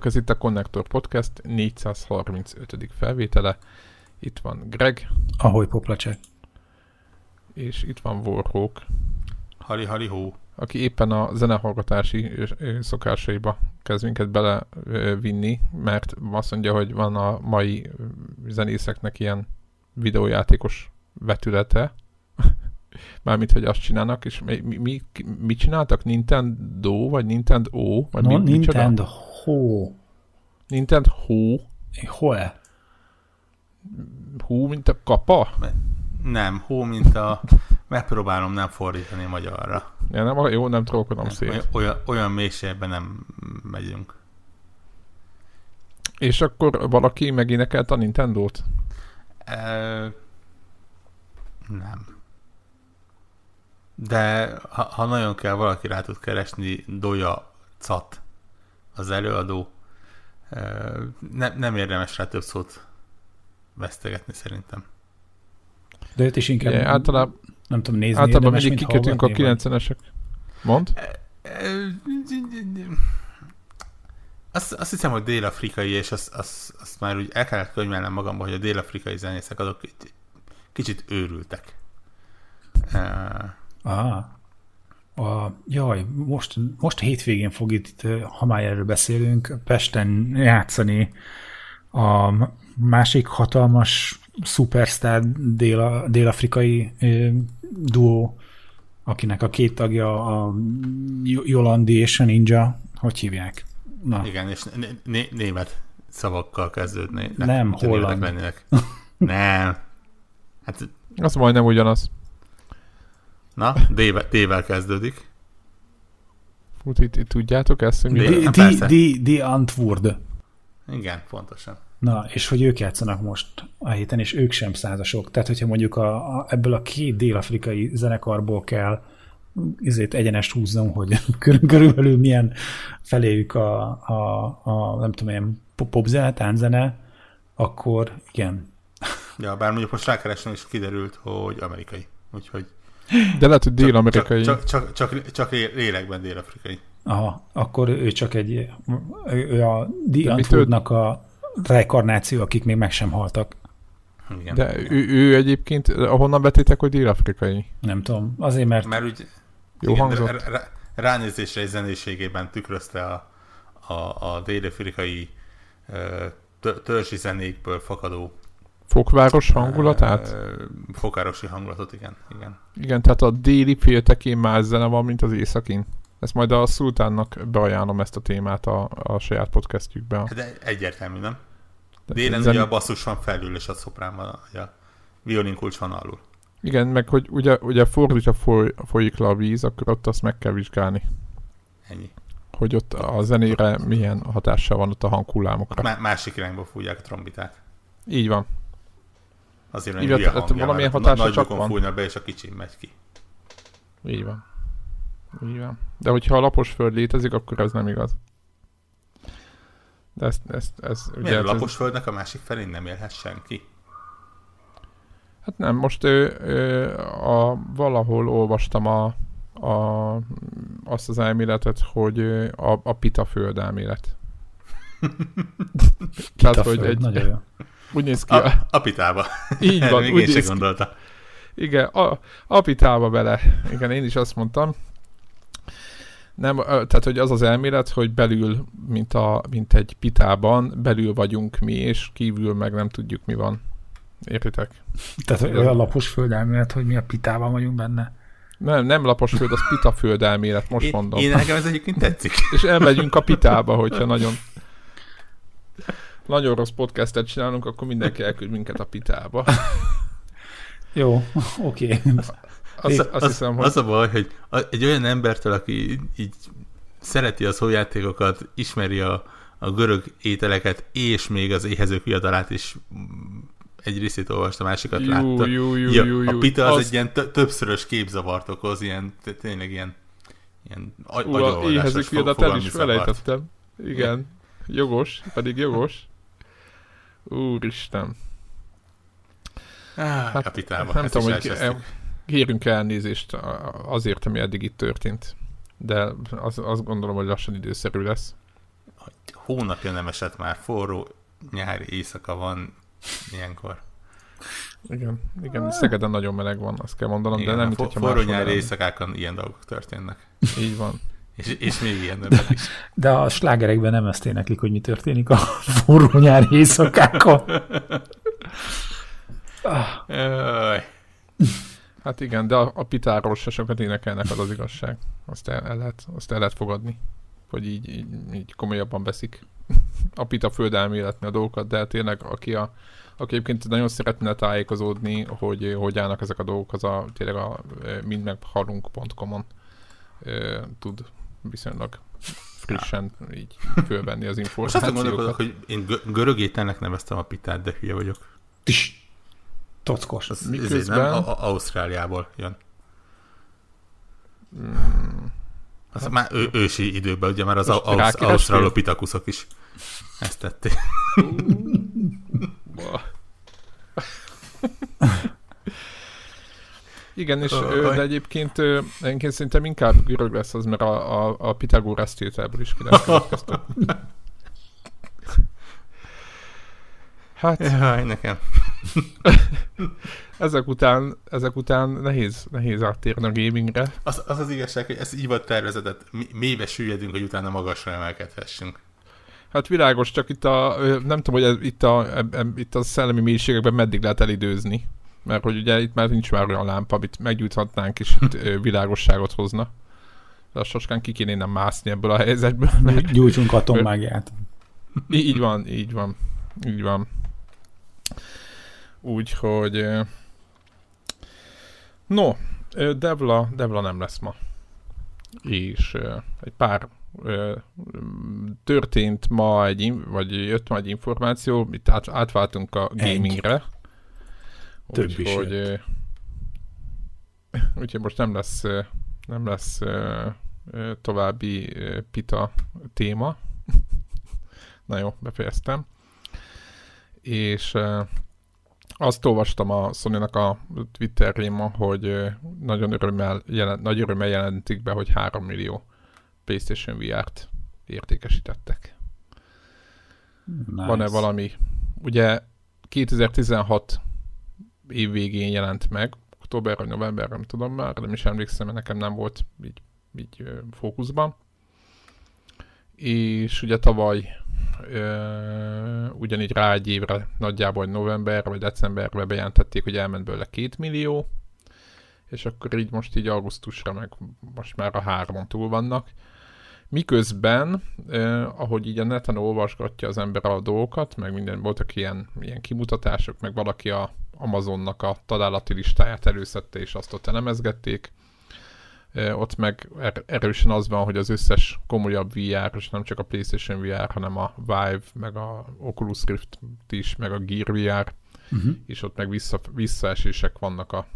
Sziasztok, ez itt a Connector Podcast 435. felvétele. Itt van Greg. Ahogy poplacsek. És itt van Warhawk. Hali, hali, hó. Aki éppen a zenehallgatási szokásaiba kezd minket belevinni, mert azt mondja, hogy van a mai zenészeknek ilyen videójátékos vetülete. Mármint, hogy azt csinálnak, és mi, mi, mi mit csináltak? Nintendo, vagy Nintendo? Vagy no, mi, Nintendo Ho. Nintendo Ho? Hoe? Hú, mint a kapa? Nem, hó, mint a... Megpróbálom nem fordítani magyarra. Ja, nem, jó, nem trollkodom szét. Olyan, olyan, olyan mélységben nem megyünk. És akkor valaki megénekelt a Nintendo-t? E... Nem. De ha, ha nagyon kell, valaki rá tud keresni Doja Cat, az előadó. Ne, nem érdemes rá több szót vesztegetni szerintem. De őt is inkább yeah, általában, nem tudom nézni. Általában mindig kikötünk a 90-esek. Mond? Azt, azt hiszem, hogy dél-afrikai, és azt, azt, azt már úgy el kellett könyvelnem magamba, hogy a dél-afrikai zenészek azok kicsit őrültek. Ah. A, jaj, most, most hétvégén fog itt, ha már erről beszélünk, Pesten játszani a másik hatalmas szupersztár dél, dél-afrikai duó, akinek a két tagja a Jolandi és a Ninja, hogy hívják? Na. Igen, és né- né- német szavakkal kezdődni. Nem, holland. Lennének. Nem. Hát... Az majdnem ugyanaz. Na, D-vel, D-vel kezdődik. Fut, itt, itt tudjátok ezt? Di, di Antwoord. Igen, pontosan. Na, és hogy ők játszanak most a héten, és ők sem százasok. Tehát, hogyha mondjuk a, a, ebből a két dél-afrikai zenekarból kell ezért egyenest húznom, hogy körülbelül milyen feléjük a, a, a nem tudom én, popzene, tánzene, akkor igen. Ja, bár mondjuk most rákeresem, és kiderült, hogy amerikai. Úgyhogy de lehet, hogy dél-amerikai. Csak, csak, csak, csak, csak lélekben dél-afrikai. Aha, akkor ő csak egy, ő a The a rekarnáció, akik még meg sem haltak. Igen. De ő, ő egyébként, ahonnan betétek, hogy dél-afrikai? Nem tudom, azért mert... Mert úgy jó igen, hangzott. Rá, ránézésre egy zenéségében tükrözte a, a, a dél-afrikai törzsi zenékből fakadó Fokváros hangulatát? Fokvárosi hangulatot, igen. Igen, igen tehát a déli féltekén más zene van, mint az északin. Ezt majd a Szultánnak beajánlom ezt a témát a, a saját podcastjükben. De egyértelmű, nem? Délen zen... ugye a basszus van felül, és a szoprán van, a violin kulcs van alul. Igen, meg hogy ugye, ugye fordítja foly, folyik le a víz, akkor ott azt meg kell vizsgálni. Ennyi. Hogy ott a zenére milyen hatással van ott a hanghullámokra. Má- másik irányba fújják a trombitát. Így van. Azért, hogy hülye hangja, valamilyen hatása csak van. fújna be, és a kicsim megy ki. Így van. Így van. De hogyha a lapos föld létezik, akkor ez nem igaz. De ezt, ezt, ez, Miért ugye, a lapos ez... földnek a másik felén nem élhet senki? Hát nem, most ő, ő, a, valahol olvastam a, a, azt az elméletet, hogy a, a pita föld elmélet. Tehát, hogy egy, nagyon jó. Úgy néz ki. A, a, a pitába. Így van. Még úgy én néz gondolta. Igen, a, a pitába bele. Igen, én is azt mondtam. Nem, tehát, hogy az az elmélet, hogy belül, mint, a, mint egy pitában, belül vagyunk mi, és kívül meg nem tudjuk, mi van. Értitek? Tehát hogy olyan lapos földelmélet, hogy mi a pitában vagyunk benne? Nem, nem lapos föld, az pita földelmélet, most én, mondom. Én nekem ez egyébként tetszik. És elmegyünk a pitába, hogyha nagyon nagyon rossz podcastet csinálunk, akkor mindenki elküld minket a pitába. Jó, oké. Okay. Azt, azt az, hiszem, hogy... Az a baj, hogy egy olyan embertől, aki így szereti a szójátékokat, ismeri a, a görög ételeket, és még az éhezők viadalát is egy részét olvasta, másikat jú, látta. Jú, jú, ja, jú, jú. A pita az, az egy ilyen többszörös képzavart okoz, ilyen tényleg ilyen, ilyen agyalvadásos éhezők viadat el is felejtettem. Igen. Igen. Jogos, pedig jogos. Úristen. Ah, hát, kapitába. Nem tudom, hogy kérünk elnézést azért, ami eddig itt történt. De az, azt gondolom, hogy lassan időszerű lesz. hónapja nem esett már, forró nyári éjszaka van ilyenkor. Igen, igen, Szegeden nagyon meleg van, azt kell mondanom, igen, de nem, mint Forró nyári éjszakákon ilyen dolgok történnek. Így van. És, és még ilyen is. De a slágerekben nem ezt éneklik, hogy mi történik a forró nyári éjszakákon. Hát igen, de a, a pitáról se sokat énekelnek, az az igazság. Azt el, el, lehet, azt el lehet fogadni, hogy így, így, így komolyabban veszik a pita földelméletni a dolgokat, de tényleg aki, a, aki egyébként nagyon szeretne tájékozódni, hogy hogy állnak ezek a dolgok, az a tényleg a mindmeghalunk.com-on tud viszonylag frissen így fölvenni az információkat. Most azt hogy én görög ételnek neveztem a pitát, de hülye vagyok. Tis. Tockos. Az Miközben... nem, a, a, Ausztráliából jön. Hmm. Az hát, már ő, ősi időben, ugye már az ausz, ausztralopitakuszok is ezt tették. Igen, és uh, de egyébként egyébként szerintem inkább görög lesz az, mert a, a, a Pitagoras tételből is kilenkeztek. Hát... Jaj, nekem. ezek után, ezek után nehéz, nehéz áttérni a gamingre. Az, az az igazság, hogy ez így volt tervezetet, mélybe süllyedünk, hogy utána magasra emelkedhessünk. Hát világos, csak itt a, nem tudom, hogy ez, itt, a, itt a szellemi mélységekben meddig lehet elidőzni. Mert hogy ugye itt már nincs már olyan lámpa, amit meggyújthatnánk, és itt világosságot hozna. De socskán ki kéne nem mászni ebből a helyzetből. Mert... Gyújtsunk atommágiát. Így van, így van. Így van. Úgyhogy... No, Devla, Devla nem lesz ma. És egy pár történt ma egy, vagy jött ma egy információ, itt át, átváltunk a gamingre. Egy. Több úgy, is hogy, jött. Úgyhogy most nem lesz, nem lesz további pita téma. Na jó, befejeztem. És azt olvastam a sony a Twitterjén ma, hogy nagyon örömmel, jelent, nagy örömmel jelentik be, hogy 3 millió PlayStation VR-t értékesítettek. Nice. Van-e valami? Ugye 2016 év végén jelent meg, október vagy november, nem tudom már, nem is emlékszem, mert nekem nem volt így, így fókuszban. És ugye tavaly ö, ugyanígy rá egy évre, nagyjából november vagy decemberben bejelentették, hogy elment belőle két millió, és akkor így most így augusztusra meg most már a háromon túl vannak. Miközben, eh, ahogy így a neten olvasgatja az ember a dolgokat, meg minden, voltak ilyen, ilyen kimutatások, meg valaki a Amazonnak a találati listáját előszette, és azt ott elemezgették, ott meg er- erősen az van, hogy az összes komolyabb VR, és nem csak a PlayStation VR, hanem a Vive, meg a Oculus Rift is, meg a Gear VR, uh-huh. és ott meg vissza, visszaesések vannak a,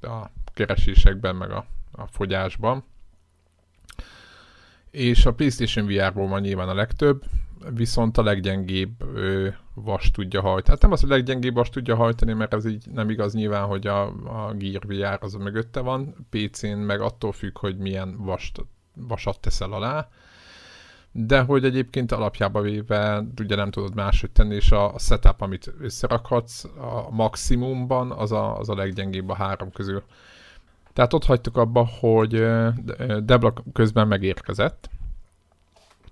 a keresésekben, meg a, a fogyásban. És a PlayStation VR-ból van nyilván a legtöbb, viszont a leggyengébb vas tudja hajtani. Hát nem az, hogy a leggyengébb vas tudja hajtani, mert ez így nem igaz nyilván, hogy a, a Gear VR az a mögötte van, PC-n meg attól függ, hogy milyen vast, vasat teszel alá, de hogy egyébként alapjába véve ugye nem tudod máshogy tenni, és a, a setup, amit összerakhatsz a maximumban, az a, az a leggyengébb a három közül. Tehát ott hagytuk abba, hogy Debla közben megérkezett.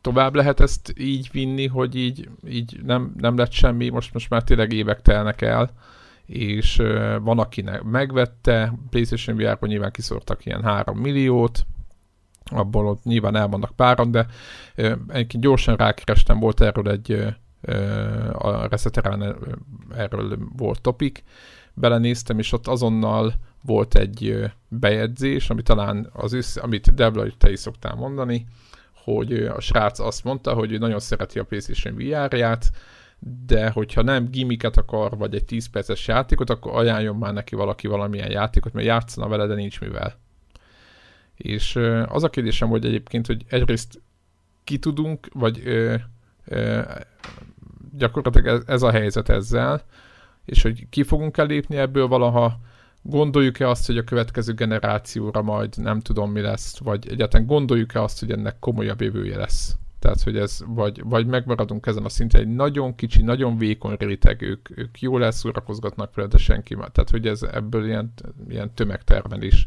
Tovább lehet ezt így vinni, hogy így, így nem, nem lett semmi, most, most már tényleg évek telnek el, és van, akinek megvette, PlayStation VR-ban nyilván kiszortak ilyen 3 milliót, abból ott nyilván elvannak páran, de egyébként gyorsan rákerestem, volt erről egy a Reseterán erről volt topik, belenéztem, és ott azonnal volt egy bejegyzés, ami talán az össze, amit Debla, te is szoktál mondani, hogy a srác azt mondta, hogy ő nagyon szereti a PlayStation VR-ját, de hogyha nem gimiket akar, vagy egy 10 perces játékot, akkor ajánljon már neki valaki valamilyen játékot, mert játszana vele, de nincs mivel. És az a kérdésem, hogy egyébként, hogy egyrészt ki tudunk, vagy ö, ö, gyakorlatilag ez, ez a helyzet ezzel, és hogy ki fogunk elépni ebből valaha, Gondoljuk-e azt, hogy a következő generációra majd nem tudom mi lesz, vagy egyáltalán gondoljuk-e azt, hogy ennek komolyabb jövője lesz? Tehát, hogy ez, vagy, vagy megmaradunk ezen a szinten, egy nagyon kicsi, nagyon vékony réteg, ők, ők jól elszórakozgatnak vele, de senki már. Tehát, hogy ez ebből ilyen, ilyen tömegtermelés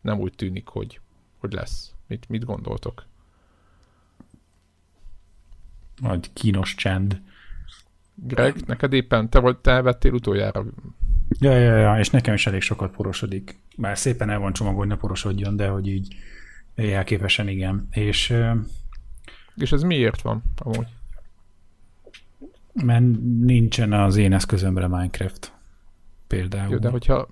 nem úgy tűnik, hogy, hogy lesz. Mit, mit gondoltok? Nagy kínos csend. Greg, neked éppen, te, vagy, te vettél utoljára. Ja, ja, ja, és nekem is elég sokat porosodik. Bár szépen el van csomagolva, hogy ne porosodjon, de hogy így jelképesen igen. És, és ez miért van amúgy? Mert nincsen az én eszközömre Minecraft például. Jó, de hogyha,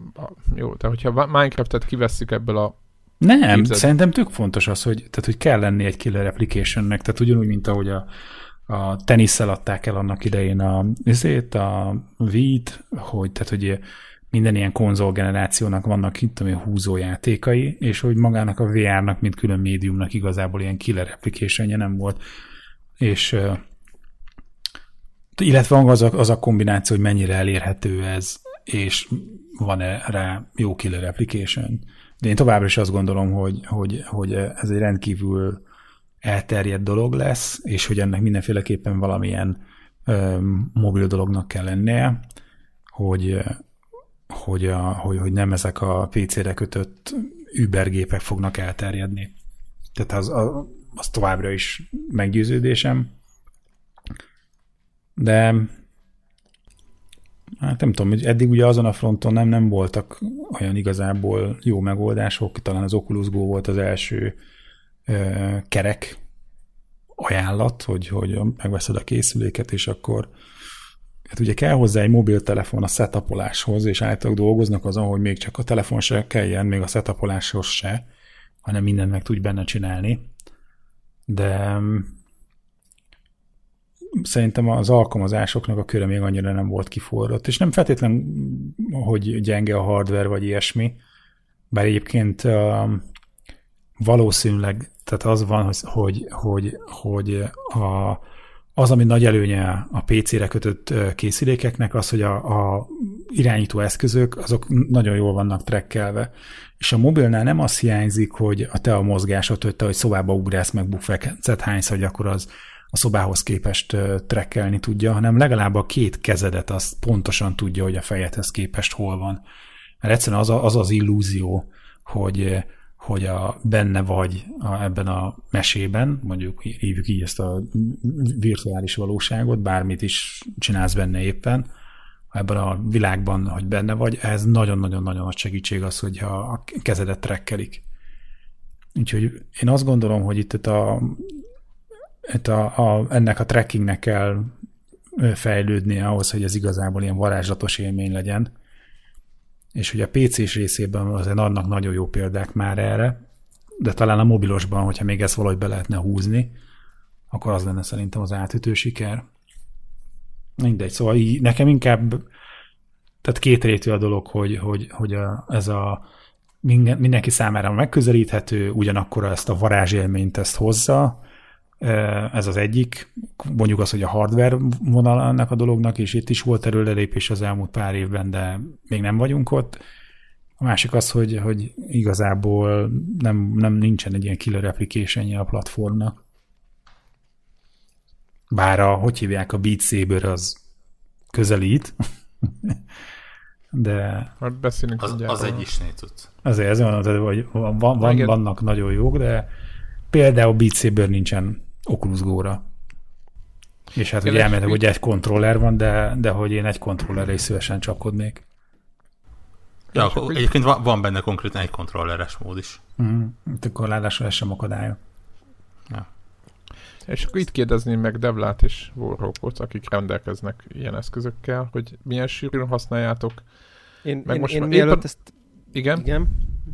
jó, de hogyha Minecraftet kivesszük ebből a nem, képzeld. szerintem tök fontos az, hogy, tehát, hogy kell lenni egy killer applicationnek, tehát ugyanúgy, mint ahogy a, a tenisszel adták el annak idején a, azért a Wii-t, hogy, tehát, hogy minden ilyen konzol generációnak vannak itt ami húzó játékai, és hogy magának a VR-nak, mint külön médiumnak igazából ilyen killer application nem volt. És illetve az a, az a kombináció, hogy mennyire elérhető ez, és van-e rá jó killer application. De én továbbra is azt gondolom, hogy, hogy, hogy ez egy rendkívül elterjedt dolog lesz, és hogy ennek mindenféleképpen valamilyen ö, mobil dolognak kell lennie, hogy, hogy, a, hogy, hogy nem ezek a PC-re kötött Uber gépek fognak elterjedni. Tehát az, az, az továbbra is meggyőződésem. De hát nem tudom, hogy eddig ugye azon a fronton nem, nem voltak olyan igazából jó megoldások, talán az Oculus Go volt az első ö, kerek ajánlat, hogy, hogy megveszed a készüléket, és akkor hát ugye kell hozzá egy mobiltelefon a setupoláshoz, és általában dolgoznak azon, hogy még csak a telefon se kelljen, még a setupoláshoz se, hanem mindent meg tudj benne csinálni. De szerintem az alkalmazásoknak a köre még annyira nem volt kiforrott, és nem feltétlen, hogy gyenge a hardware vagy ilyesmi, bár egyébként valószínűleg, tehát az van, hogy, hogy, hogy a, az, ami nagy előnye a PC-re kötött készülékeknek, az, hogy a, a irányító eszközök, azok nagyon jól vannak trekkelve. És a mobilnál nem az hiányzik, hogy a te a mozgásod, hogy te, hogy szobába ugrász, meg bufekcet hánysz, hogy akkor az a szobához képest trekkelni tudja, hanem legalább a két kezedet az pontosan tudja, hogy a fejedhez képest hol van. Mert egyszerűen az a, az, az illúzió, hogy, hogy a, benne vagy a, ebben a mesében, mondjuk hívjuk így ezt a virtuális valóságot, bármit is csinálsz benne éppen, ebben a világban, hogy benne vagy, ez nagyon-nagyon-nagyon nagy segítség az, hogyha a kezedet trekkelik. Úgyhogy én azt gondolom, hogy itt a itt a, a, ennek a trackingnek kell fejlődnie ahhoz, hogy ez igazából ilyen varázslatos élmény legyen. És hogy a PC-s részében azért adnak nagyon jó példák már erre, de talán a mobilosban, hogyha még ezt valahogy be lehetne húzni, akkor az lenne szerintem az átütő siker. Mindegy, szóval így, nekem inkább tehát két rétű a dolog, hogy, hogy, hogy a, ez a mindenki számára megközelíthető, ugyanakkor ezt a varázsélményt ezt hozza, ez az egyik, mondjuk az, hogy a hardware vonal ennek a dolognak, és itt is volt erőlelépés az elmúlt pár évben, de még nem vagyunk ott. A másik az, hogy, hogy igazából nem, nem nincsen egy ilyen killer application a platformnak. Bár a, hogy hívják, a Beat Saber az közelít, de... Hát beszélünk az, az egy isné tud. Azért ez van, hogy van, van, vannak nagyon jók, de például Beat Saber nincsen Oculus Go-ra. És hát ugye elmentem, hogy egy kontroller van, de, de hogy én egy kontrollerre is szívesen csapkodnék. Ja, akkor egyébként van, van benne konkrétan egy kontrolleres mód is. Mm, akkor ráadásul ez sem akadálya. Ja. És akkor itt kérdezném meg Devlát és Warhawkot, akik rendelkeznek ilyen eszközökkel, hogy milyen sűrűn használjátok. Én, meg én, most én mielőtt éppen... ezt... Igen? Igen.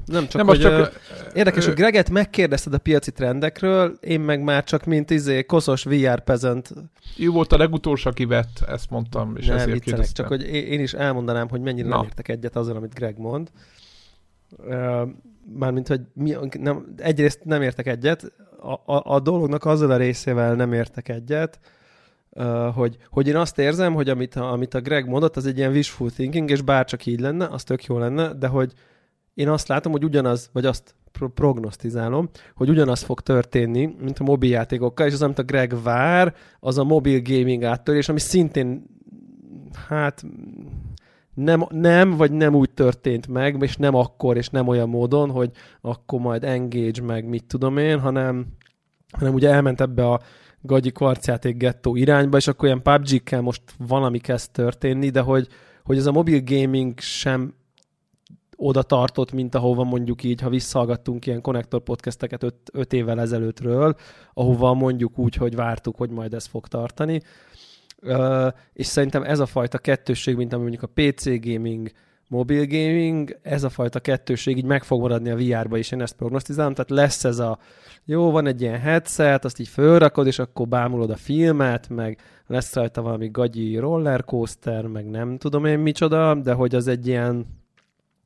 Nem csak, nem, hogy, csak ö, érdekes, ö, hogy Greget megkérdezted a piaci trendekről, én meg már csak mint izé koszos VR pezent. Ő volt a legutolsó, aki vett, ezt mondtam, és nem, ezért viccelek, csak hogy én is elmondanám, hogy mennyire Na. nem értek egyet azzal, amit Greg mond. Mármint, hogy mi, nem, egyrészt nem értek egyet, a, a, a dolognak azzal a részével nem értek egyet, hogy, hogy én azt érzem, hogy amit a, amit a Greg mondott, az egy ilyen wishful thinking, és bárcsak így lenne, az tök jó lenne, de hogy én azt látom, hogy ugyanaz, vagy azt pro- prognosztizálom, hogy ugyanaz fog történni, mint a mobiljátékokkal, és az, amit a Greg vár, az a mobil gaming áttörés, ami szintén hát nem, nem, vagy nem úgy történt meg, és nem akkor, és nem olyan módon, hogy akkor majd engage meg, mit tudom én, hanem, hanem ugye elment ebbe a gagyi kvarcjáték gettó irányba, és akkor ilyen PUBG-kkel most valami kezd történni, de hogy, hogy ez a mobil gaming sem oda tartott, mint ahova mondjuk így, ha visszahallgattunk ilyen konnektor podcasteket öt, öt évvel ezelőttről, ahova mondjuk úgy, hogy vártuk, hogy majd ez fog tartani. És szerintem ez a fajta kettősség, mint ami mondjuk a PC gaming, mobil gaming, ez a fajta kettőség így meg fog maradni a VR-ba is, én ezt prognosztizálom, tehát lesz ez a jó, van egy ilyen headset, azt így fölrakod, és akkor bámulod a filmet, meg lesz rajta valami gagyi rollercoaster, meg nem tudom én micsoda, de hogy az egy ilyen,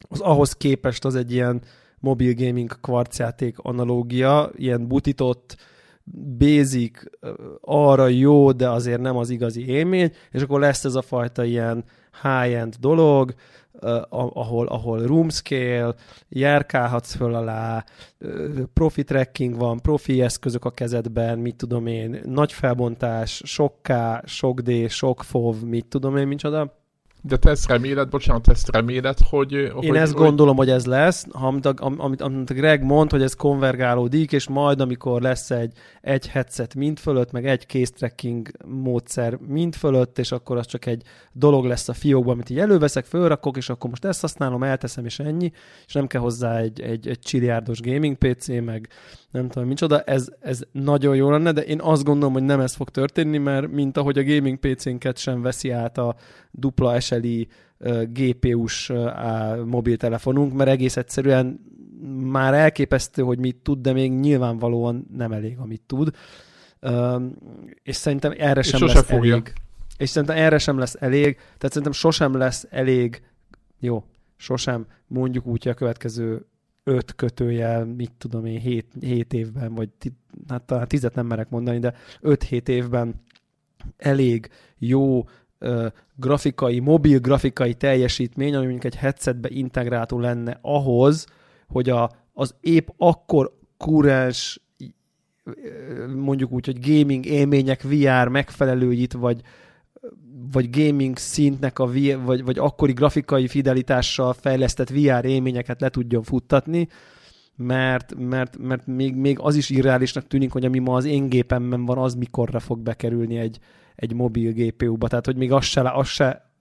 az ahhoz képest az egy ilyen mobil gaming kvarcjáték analógia, ilyen butitott, basic, arra jó, de azért nem az igazi élmény, és akkor lesz ez a fajta ilyen high-end dolog, ahol, ahol room scale, járkálhatsz föl alá, profi tracking van, profi eszközök a kezedben, mit tudom én, nagy felbontás, sok K, sok D, sok FOV, mit tudom én, micsoda de te ezt reméled, bocsánat, ezt reméled, hogy... Én hogy, ezt hogy... gondolom, hogy ez lesz, amit, amit, amit a Greg mond, hogy ez konvergálódik, és majd, amikor lesz egy, egy headset mind fölött, meg egy case tracking módszer mind fölött, és akkor az csak egy dolog lesz a fiókban, amit így előveszek, fölrakok, és akkor most ezt használom, elteszem, és ennyi, és nem kell hozzá egy, egy, egy csiliárdos gaming PC, meg nem tudom micsoda, ez, ez nagyon jó lenne, de én azt gondolom, hogy nem ez fog történni, mert mint ahogy a gaming PC-nket sem veszi át a dupla SLI GPU-s mobiltelefonunk, mert egész egyszerűen már elképesztő, hogy mit tud, de még nyilvánvalóan nem elég, amit tud. És szerintem erre és sem lesz fogja. elég. És szerintem erre sem lesz elég, tehát szerintem sosem lesz elég, jó, sosem, mondjuk úgy, hogy a következő öt kötőjel, mit tudom én, hét, hét évben, vagy hát talán tizet nem merek mondani, de öt-hét évben elég jó uh, grafikai, mobil grafikai teljesítmény, ami mondjuk egy headsetbe integrálható lenne ahhoz, hogy a, az épp akkor kurens mondjuk úgy, hogy gaming élmények VR megfelelőit, vagy, vagy gaming szintnek a VR, vagy, vagy akkori grafikai fidelitással fejlesztett VR élményeket le tudjon futtatni, mert, mert, mert még, még az is irreálisnak tűnik, hogy ami ma az én gépemben van, az mikorra fog bekerülni egy, egy mobil GPU-ba. Tehát, hogy még az se, az se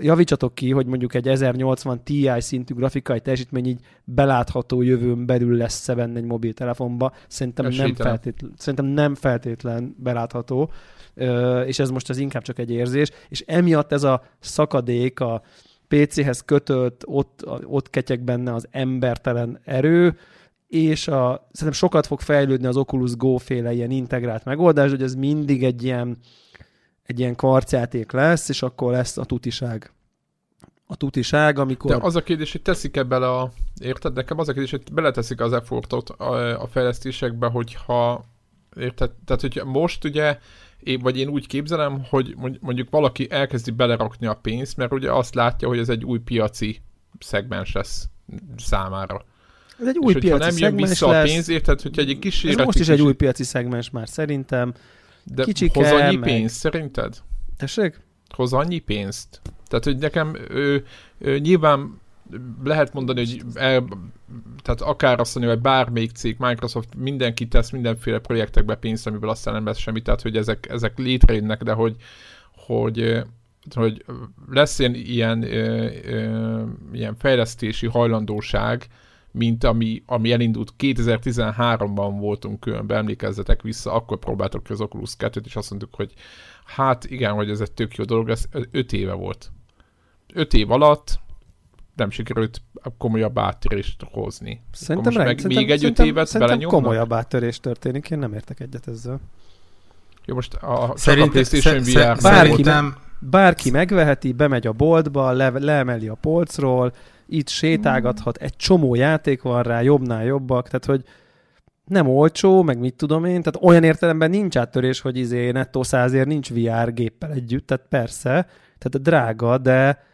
javítsatok ki, hogy mondjuk egy 1080 Ti szintű grafikai teljesítmény így belátható jövőn belül lesz benne egy mobiltelefonba. Szerintem nem, feltétlen, szerintem nem feltétlen belátható. És ez most az inkább csak egy érzés, és emiatt ez a szakadék a PC-hez kötött, ott, ott ketyek benne az embertelen erő, és a, szerintem sokat fog fejlődni az Oculus Go féle ilyen integrált megoldás, hogy ez mindig egy ilyen, egy ilyen kvarcjáték lesz, és akkor lesz a tutiság. A tutiság, amikor... De az a kérdés, hogy teszik-e bele a... Érted? Nekem az a kérdés, hogy beleteszik az effortot a, a fejlesztésekbe, hogyha... Érted? Tehát, hogy most ugye én, vagy én úgy képzelem, hogy mondjuk valaki elkezdi belerakni a pénzt, mert ugye azt látja, hogy ez egy új piaci szegmens lesz számára. Ez egy új és piaci nem jön vissza lesz, a pénz, érted, hogy egy kísérleti... Ez most is egy új piaci szegmens már szerintem. De Kicsike, hoz annyi meg... pénzt szerinted? Tessék? Hoz annyi pénzt? Tehát, hogy nekem ő, ő, nyilván lehet mondani, hogy el, tehát akár azt mondani, hogy bármelyik cég, Microsoft, mindenki tesz mindenféle projektekbe pénzt, amiből aztán nem lesz semmi, tehát hogy ezek, ezek létrejönnek, de hogy, hogy hogy lesz ilyen, ilyen, ilyen fejlesztési hajlandóság, mint ami, ami elindult 2013-ban voltunk különben, emlékezzetek vissza, akkor próbáltuk ki az Oculus 2-t, és azt mondtuk, hogy hát igen, hogy ez egy tök jó dolog, ez 5 éve volt. 5 év alatt nem sikerült komolyabb áttörést hozni. Szerintem, most meg szerintem, még egy öt évet szerintem komolyabb áttörés történik, én nem értek egyet ezzel. Jó, most a, Szerint, a PlayStation szer, VR... Bárki, szerintem... bárki megveheti, bemegy a boltba, le, leemeli a polcról, itt sétálgathat, egy csomó játék van rá, jobbnál jobbak, tehát hogy nem olcsó, meg mit tudom én, tehát olyan értelemben nincs áttörés, hogy izé nettó százért nincs VR géppel együtt, tehát persze, tehát drága, de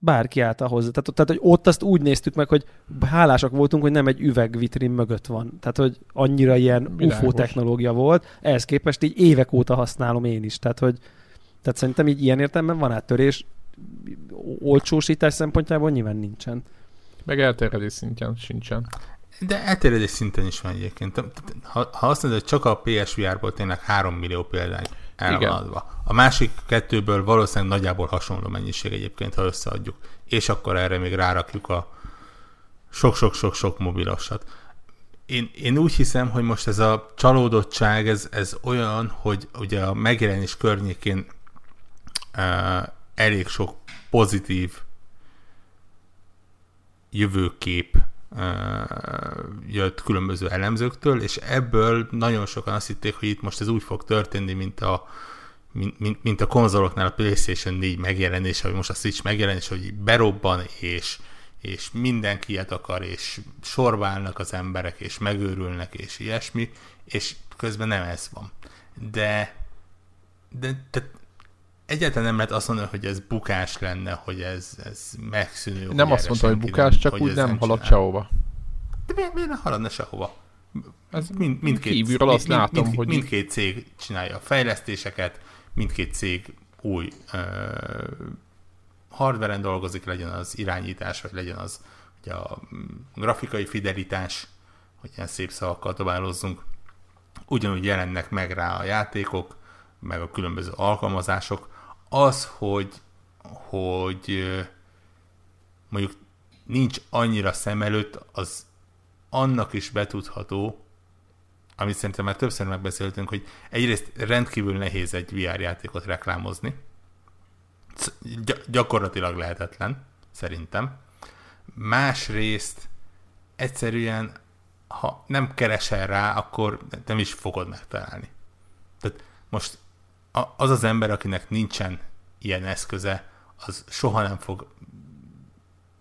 bárki által hozzá. Tehát, tehát, hogy ott azt úgy néztük meg, hogy hálásak voltunk, hogy nem egy üvegvitrin mögött van. Tehát, hogy annyira ilyen Világos. UFO technológia volt. Ehhez képest így évek óta használom én is. Tehát, hogy tehát szerintem így ilyen értelemben van áttörés. Olcsósítás szempontjából nyilván nincsen. Meg elterjedés szintjén sincsen. De elterjedés szinten is van egyébként. Ha, ha azt mondod, hogy csak a PSVR-ból tényleg 3 millió példány el van adva. A másik kettőből valószínűleg nagyjából hasonló mennyiség egyébként, ha összeadjuk. És akkor erre még rárakjuk a sok-sok-sok-sok mobilosat. Én, én úgy hiszem, hogy most ez a csalódottság, ez, ez olyan, hogy ugye a megjelenés környékén uh, elég sok pozitív jövőkép jött különböző elemzőktől, és ebből nagyon sokan azt hitték, hogy itt most ez úgy fog történni, mint a, mint, mint, mint a konzoloknál a PlayStation 4 megjelenése, vagy most a Switch megjelenés, hogy berobban, és, és mindenki ilyet akar, és sorválnak az emberek, és megőrülnek, és ilyesmi, és közben nem ez van. De, de, de egyáltalán nem lehet azt mondani, hogy ez bukás lenne, hogy ez, ez megszűnő. Nem azt mondta, hogy bukás, nem, csak hogy úgy nem halad sehova. De miért, miért ne haladna sehova? Ez mind, mindkét, kívülről azt mind, látom, mind, hogy... Mindkét cég csinálja a fejlesztéseket, mindkét cég új uh, hardveren dolgozik, legyen az irányítás, vagy legyen az ugye a grafikai fidelitás, hogy ilyen szép szavakkal dobálozzunk. Ugyanúgy jelennek meg rá a játékok, meg a különböző alkalmazások, az, hogy, hogy mondjuk nincs annyira szem előtt, az annak is betudható, amit szerintem már többször megbeszéltünk, hogy egyrészt rendkívül nehéz egy VR játékot reklámozni. Gy- gyakorlatilag lehetetlen, szerintem. Másrészt egyszerűen, ha nem keresel rá, akkor nem is fogod megtalálni. Tehát most az az ember, akinek nincsen ilyen eszköze, az soha nem fog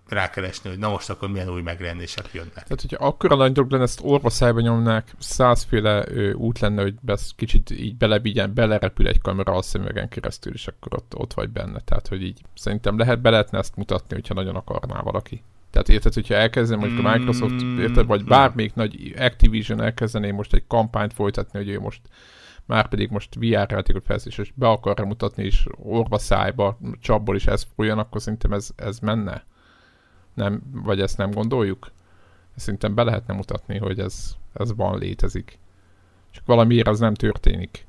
rákeresni, hogy na most akkor milyen új megjelenések jönnek. Tehát, hogyha akkora nagy dolog lenne, ezt orva nyomnák, százféle ö, út lenne, hogy besz, kicsit így belebigyen, belerepül egy kamera a szemüvegen keresztül, és akkor ott, ott vagy benne. Tehát, hogy így szerintem lehet, be lehetne ezt mutatni, hogyha nagyon akarná valaki. Tehát érted, hogyha elkezdem mondjuk a Microsoft, érted, vagy bármelyik nagy Activision elkezdené most egy kampányt folytatni, hogy ő most már pedig most VR játékot felszínes, és be akarja mutatni, és orva szájba, csapból is ez folyjon, akkor szerintem ez, ez menne. Nem, vagy ezt nem gondoljuk? Szerintem be lehetne mutatni, hogy ez, ez van, létezik. Csak valamiért az nem történik.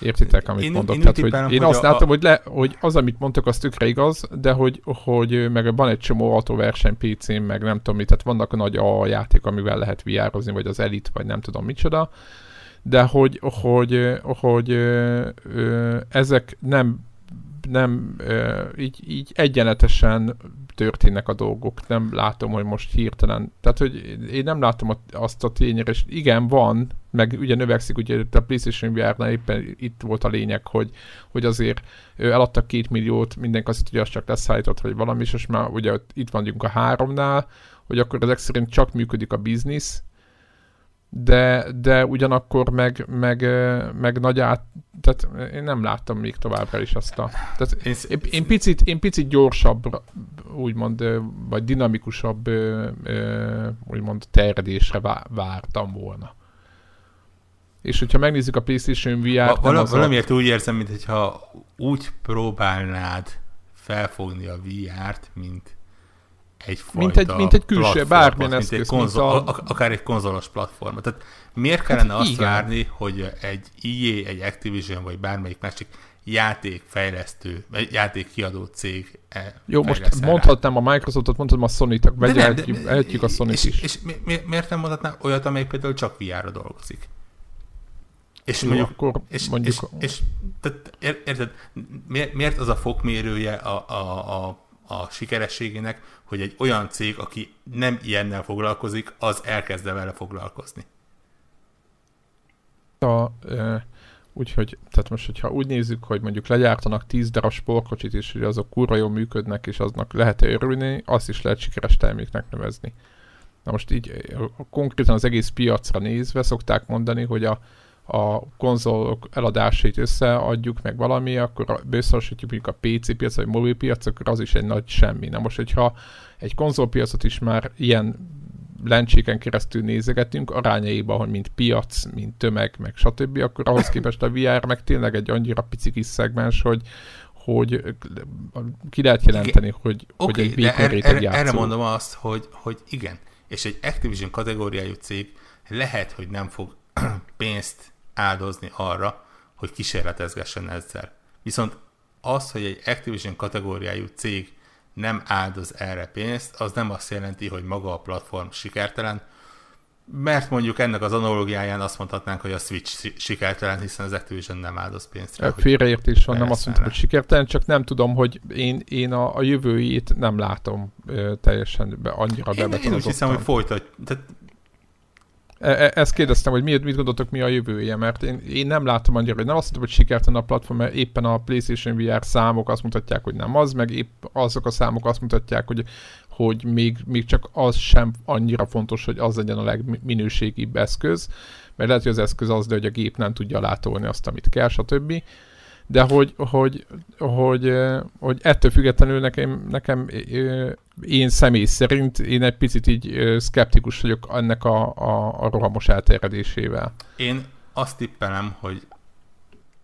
Értitek, amit én, mondok? Én, Tehát, hogy én azt a, látom, hogy, le, hogy az, amit mondtak, az tökre igaz, de hogy, hogy meg van egy csomó autóverseny pc meg nem tudom mit, tehát vannak a nagy A játék, amivel lehet vr vagy az Elite, vagy nem tudom micsoda, de hogy, hogy, hogy ezek nem, nem így, így egyenletesen történnek a dolgok. Nem látom, hogy most hirtelen. Tehát, hogy én nem látom azt a tényre, és igen, van, meg ugye növekszik, ugye a PlayStation VR-nál éppen itt volt a lényeg, hogy, hogy azért eladtak két milliót, mindenki azt hogy az csak leszállított, vagy valami, és már ugye itt vagyunk a háromnál, hogy akkor ezek szerint csak működik a biznisz, de, de ugyanakkor meg, meg, meg nagy át, tehát én nem láttam még továbbra is azt a... Tehát én, én, picit, én picit gyorsabb, úgymond, vagy dinamikusabb, úgymond terjedésre vártam volna. És hogyha megnézzük a PlayStation VR-t... Val- valamiért a... úgy érzem, mintha úgy próbálnád felfogni a VR-t, mint egyfajta mint egy, mint egy külső, bármilyen eszköz. Mint egy konzol, mint a... akár egy konzolos platform. Tehát miért hát kellene hát, azt igen. várni, hogy egy EA, egy Activision, vagy bármelyik másik játékfejlesztő, vagy játékkiadó cég e, Jó, most mondhatnám a Microsoftot, mondhatom a Sony-t, vegyelhetjük a Sony-t is. És, és mi, miért nem mondhatnám olyat, amelyik például csak VR-ra dolgozik? És Jó, mondjuk, akkor és, mondjuk... És, és, tehát, érted, miért az a fokmérője a, a, a a sikerességének, hogy egy olyan cég, aki nem ilyennel foglalkozik, az elkezde vele foglalkozni. A, e, úgyhogy, tehát most, hogyha úgy nézzük, hogy mondjuk legyártanak 10 darab sportkocsit, és hogy azok kurva jól működnek, és aznak lehet örülni, azt is lehet sikeres terméknek nevezni. Na most így konkrétan az egész piacra nézve szokták mondani, hogy a, a konzolok eladásait összeadjuk, meg valami, akkor összehasonlítjuk mondjuk a PC piac, vagy mobil piac, akkor az is egy nagy semmi. Na most, hogyha egy konzolpiacot is már ilyen lencséken keresztül nézegetünk, arányaiban, hogy mint piac, mint tömeg, meg stb., akkor ahhoz képest a VR meg tényleg egy annyira pici kis szegmens, hogy, hogy ki lehet jelenteni, igen. hogy, okay, hogy egy de erre, erre, erre mondom azt, hogy, hogy igen, és egy Activision kategóriájú cég lehet, hogy nem fog pénzt áldozni arra, hogy kísérletezgessen ezzel. Viszont az, hogy egy Activision kategóriájú cég nem áldoz erre pénzt, az nem azt jelenti, hogy maga a platform sikertelen, mert mondjuk ennek az analógiáján azt mondhatnánk, hogy a Switch sikertelen, hiszen az Activision nem áldoz pénzt rá. Félreértés van, nem azt mondtam, hogy sikertelen, csak nem tudom, hogy én, én a, a jövőjét nem látom ö, teljesen be, annyira én, én úgy hiszem, hogy folytat. Tehát ezt kérdeztem, hogy mit, mit gondoltok, mi a jövője, mert én, én nem látom annyira, hogy nem azt mondom, hogy sikertelen a platform, mert éppen a PlayStation VR számok azt mutatják, hogy nem az, meg épp azok a számok azt mutatják, hogy, hogy még, még csak az sem annyira fontos, hogy az legyen a legminőségibb eszköz, mert lehet, hogy az eszköz az, de hogy a gép nem tudja látolni azt, amit kell, stb. De hogy, hogy, hogy, hogy ettől függetlenül nekem, nekem én személy szerint én egy picit így szkeptikus vagyok ennek a, a, a rohamos elterjedésével. Én azt tippelem, hogy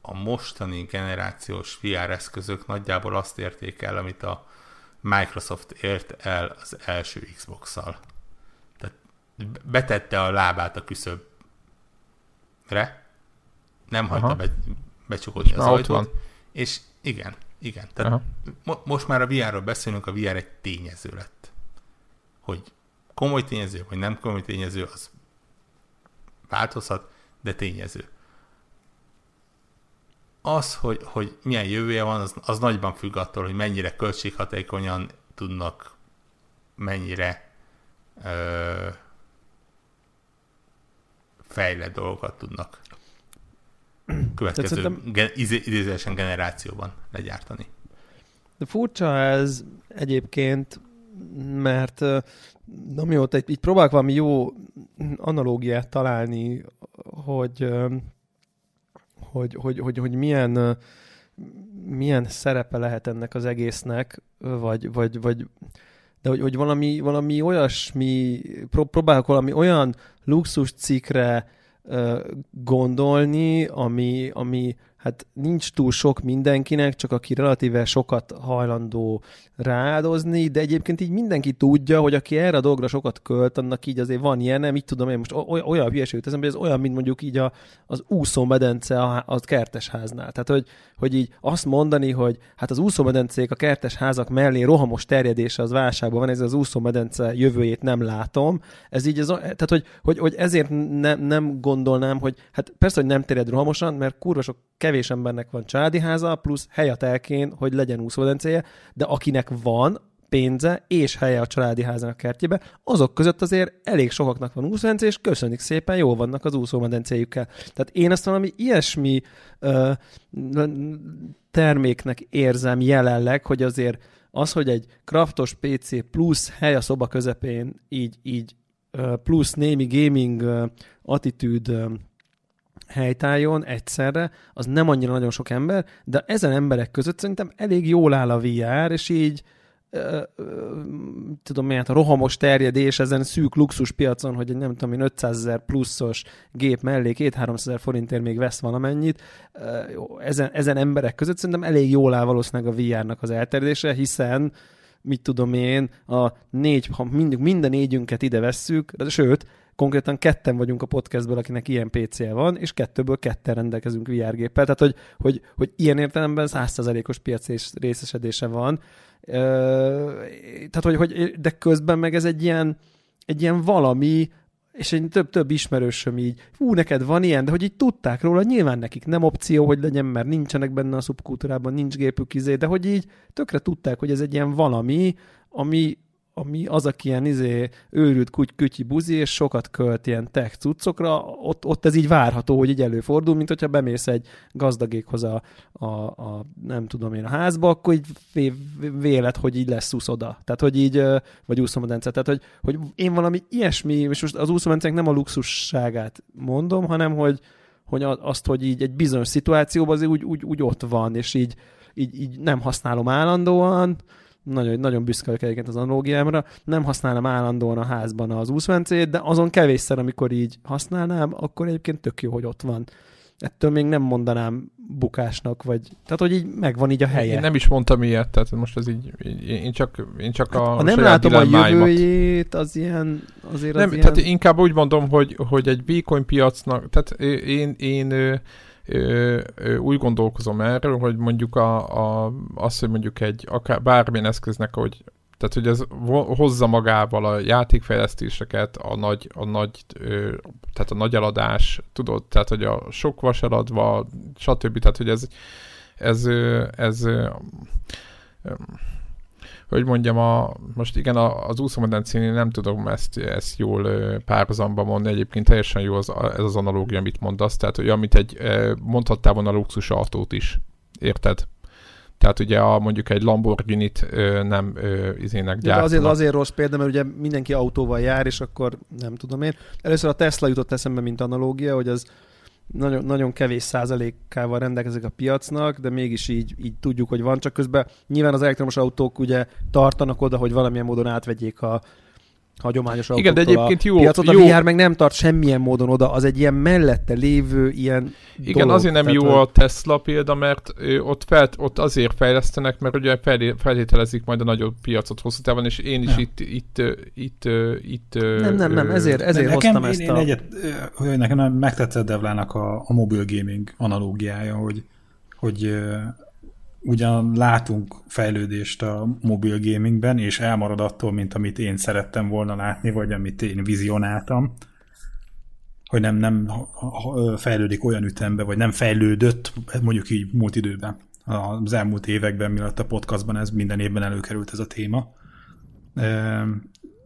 a mostani generációs VR eszközök nagyjából azt érték el, amit a Microsoft ért el az első Xbox-szal. Tehát betette a lábát a küszöbre, nem hagyta Aha. be, becsukódni az ajtót. És igen, igen. Tehát mo- most már a VR-ról beszélünk, a VR egy tényező lett. Hogy komoly tényező, vagy nem komoly tényező, az változhat, de tényező. Az, hogy, hogy milyen jövője van, az, az nagyban függ attól, hogy mennyire költséghatékonyan tudnak, mennyire ö, fejlett dolgokat tudnak következő gen, idézősen generációban legyártani. De furcsa ez egyébként, mert na mióta így, próbálok valami jó analógiát találni, hogy, hogy, hogy, hogy, hogy milyen, milyen szerepe lehet ennek az egésznek, vagy, vagy, vagy de hogy, hogy valami, valami olyasmi, próbálok valami olyan luxus cikkre gondolni, ami, ami hát nincs túl sok mindenkinek, csak aki relatíve sokat hajlandó rááldozni, de egyébként így mindenki tudja, hogy aki erre a dolgra sokat költ, annak így azért van ilyen, nem így tudom én most olyan hülyeség teszem, hogy ez olyan, mint mondjuk így a, az úszómedence a, a kertesháznál. Tehát, hogy, hogy így azt mondani, hogy hát az úszómedencék a kertesházak mellé rohamos terjedése az válságban van, ez az úszómedence jövőjét nem látom. Ez így, az, tehát, hogy, hogy, hogy ezért ne, nem gondolnám, hogy hát persze, hogy nem terjed rohamosan, mert kurva sok kevés embernek van családi háza, plusz hely a telkén, hogy legyen úszómedencéje, de akinek van pénze és helye a családi házának kertjébe, azok között azért elég sokaknak van úszómedence, és köszönik szépen, jó vannak az úszómedencéjükkel. Tehát én ezt valami ilyesmi ö, terméknek érzem jelenleg, hogy azért az, hogy egy kraftos PC plusz hely a szoba közepén, így, így plusz némi gaming attitűd helytálljon egyszerre, az nem annyira nagyon sok ember, de ezen emberek között szerintem elég jól áll a VR, és így tudom én, hát a rohamos terjedés ezen szűk luxus piacon, hogy egy nem tudom én 500 ezer pluszos gép mellé 2-300 ezer forintért még vesz valamennyit, ezen, ezen emberek között szerintem elég jól áll valószínűleg a VR-nak az elterjedése, hiszen mit tudom én, a négy, ha mind, minden négyünket ide vesszük, de sőt, konkrétan ketten vagyunk a podcastből, akinek ilyen PC-je van, és kettőből ketten rendelkezünk VR géppel, tehát hogy, hogy, hogy ilyen értelemben százszerzalékos piaci részesedése van. Tehát, hogy, hogy, de közben meg ez egy ilyen, egy ilyen valami, és egy több-több ismerősöm így, hú, neked van ilyen, de hogy így tudták róla, nyilván nekik nem opció, hogy legyen, mert nincsenek benne a szubkultúrában, nincs gépük izé, de hogy így tökre tudták, hogy ez egy ilyen valami, ami, ami az, aki ilyen izé, őrült kuty, kütyi buzi, és sokat költ ilyen tech cuccokra, ott, ott ez így várható, hogy így előfordul, mint hogyha bemész egy gazdagékhoz a, a, a nem tudom én, a házba, akkor így vélet, hogy így lesz úszoda. Tehát, hogy így, vagy úszomedence. Tehát, hogy, hogy én valami ilyesmi, és most az úszomedence nem a luxusságát mondom, hanem, hogy, hogy azt, hogy így egy bizonyos szituációban azért úgy, úgy, úgy ott van, és így, így, így nem használom állandóan, nagyon, nagyon büszke vagyok egyébként az analógiámra, nem használom állandóan a házban az úszvencét, de azon kevésszer, amikor így használnám, akkor egyébként tök jó, hogy ott van. Ettől még nem mondanám bukásnak, vagy tehát, hogy így megvan így a helye. Én nem is mondtam ilyet, tehát most ez így, én csak, én csak a Ha nem látom a jövőjét, az ilyen, azért nem, az tehát ilyen... inkább úgy mondom, hogy, hogy egy vékony piacnak, tehát én, én, én úgy gondolkozom erről, hogy mondjuk a, a, az, hogy mondjuk egy akár bármilyen eszköznek, hogy tehát, hogy ez hozza magával a játékfejlesztéseket, a nagy, a nagy, tehát a nagy eladás, tudod, tehát, hogy a sok vas eladva, stb. Tehát, hogy ez, ez, ez, ez hogy mondjam, a, most igen, a, az úszómedencénél nem tudom ezt, ezt jól párhuzamba mondani, egyébként teljesen jó az, ez az analógia, amit mondasz, tehát hogy amit egy, mondhattál volna a luxus autót is, érted? Tehát ugye a, mondjuk egy Lamborghini-t ö, nem ö, izének gyártanak. azért, azért rossz példa, mert ugye mindenki autóval jár, és akkor nem tudom én. Először a Tesla jutott eszembe, mint analógia, hogy az nagyon, nagyon kevés százalékával rendelkezik a piacnak, de mégis így, így tudjuk, hogy van, csak közben nyilván az elektromos autók ugye tartanak oda, hogy valamilyen módon átvegyék a, hagyományos Igen, de egyébként jó, piacot. A jó. VR meg nem tart semmilyen módon oda, az egy ilyen mellette lévő ilyen Igen, dolog. azért nem Tehát, jó a Tesla példa, mert ott, fel, ott azért fejlesztenek, mert ugye feltételezik majd a nagyobb piacot hosszú távon, és én is ja. itt, itt, itt, itt, Nem, nem, nem, ezért, ezért nekem, hoztam én, ezt én a... Egyet, hogy nekem megtetszett Devlának a, a mobil gaming analógiája, hogy, hogy ugyan látunk fejlődést a mobil gamingben, és elmarad attól, mint amit én szerettem volna látni, vagy amit én vizionáltam, hogy nem, nem fejlődik olyan ütembe, vagy nem fejlődött, mondjuk így múlt időben. Az elmúlt években, miatt a podcastban ez minden évben előkerült ez a téma.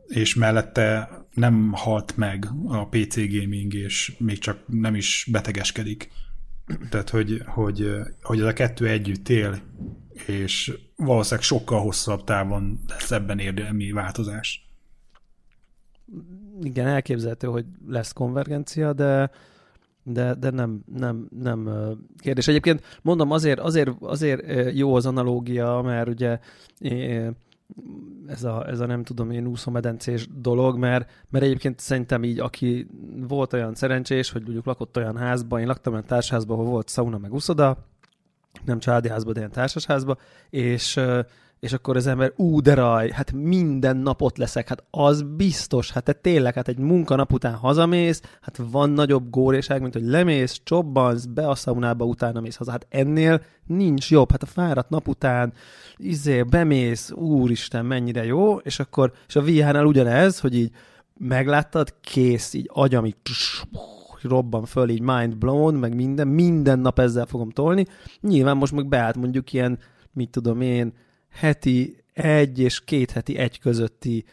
És mellette nem halt meg a PC gaming, és még csak nem is betegeskedik tehát, hogy, hogy, hogy ez a kettő együtt él, és valószínűleg sokkal hosszabb távon lesz ebben érdemi változás. Igen, elképzelhető, hogy lesz konvergencia, de de, de nem, nem, nem kérdés. Egyébként mondom, azért, azért, azért jó az analógia, mert ugye ez a, ez a nem tudom én úszómedencés dolog, mert, mert egyébként szerintem így, aki volt olyan szerencsés, hogy mondjuk lakott olyan házban, én laktam olyan társasházban, ahol volt sauna meg úszoda, nem családi házban, de ilyen társasházban, és és akkor az ember, ú, de raj, hát minden nap ott leszek, hát az biztos, hát te tényleg, hát egy munkanap után hazamész, hát van nagyobb góréság, mint hogy lemész, csobbansz, be a szaunába, utána mész haza, hát ennél nincs jobb, hát a fáradt nap után, izé, bemész, úristen, mennyire jó, és akkor, és a VR-nál ugyanez, hogy így megláttad, kész, így agyam így robban föl, így mind blown, meg minden, minden nap ezzel fogom tolni. Nyilván most meg beállt mondjuk ilyen, mit tudom én, heti egy és két heti egy közötti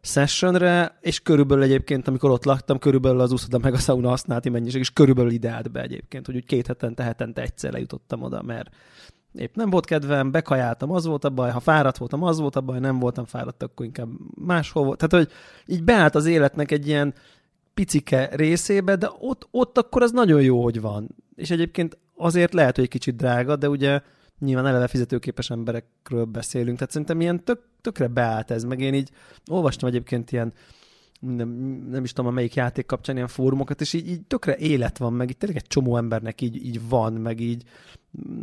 sessionre, és körülbelül egyébként, amikor ott laktam, körülbelül az úszoda meg a sauna használati mennyiség, és körülbelül ide állt be egyébként, hogy úgy két hetente, hetente egyszer lejutottam oda, mert épp nem volt kedvem, bekajáltam, az volt a baj, ha fáradt voltam, az volt a baj, nem voltam fáradt, akkor inkább máshol volt. Tehát, hogy így beállt az életnek egy ilyen picike részébe, de ott, ott akkor az nagyon jó, hogy van. És egyébként azért lehet, hogy egy kicsit drága, de ugye nyilván eleve fizetőképes emberekről beszélünk, tehát szerintem ilyen tök, tökre beállt ez, meg én így olvastam egyébként ilyen nem, nem is tudom, a melyik játék kapcsán ilyen fórumokat, és így, így tökre élet van, meg itt tényleg egy csomó embernek így, így van, meg így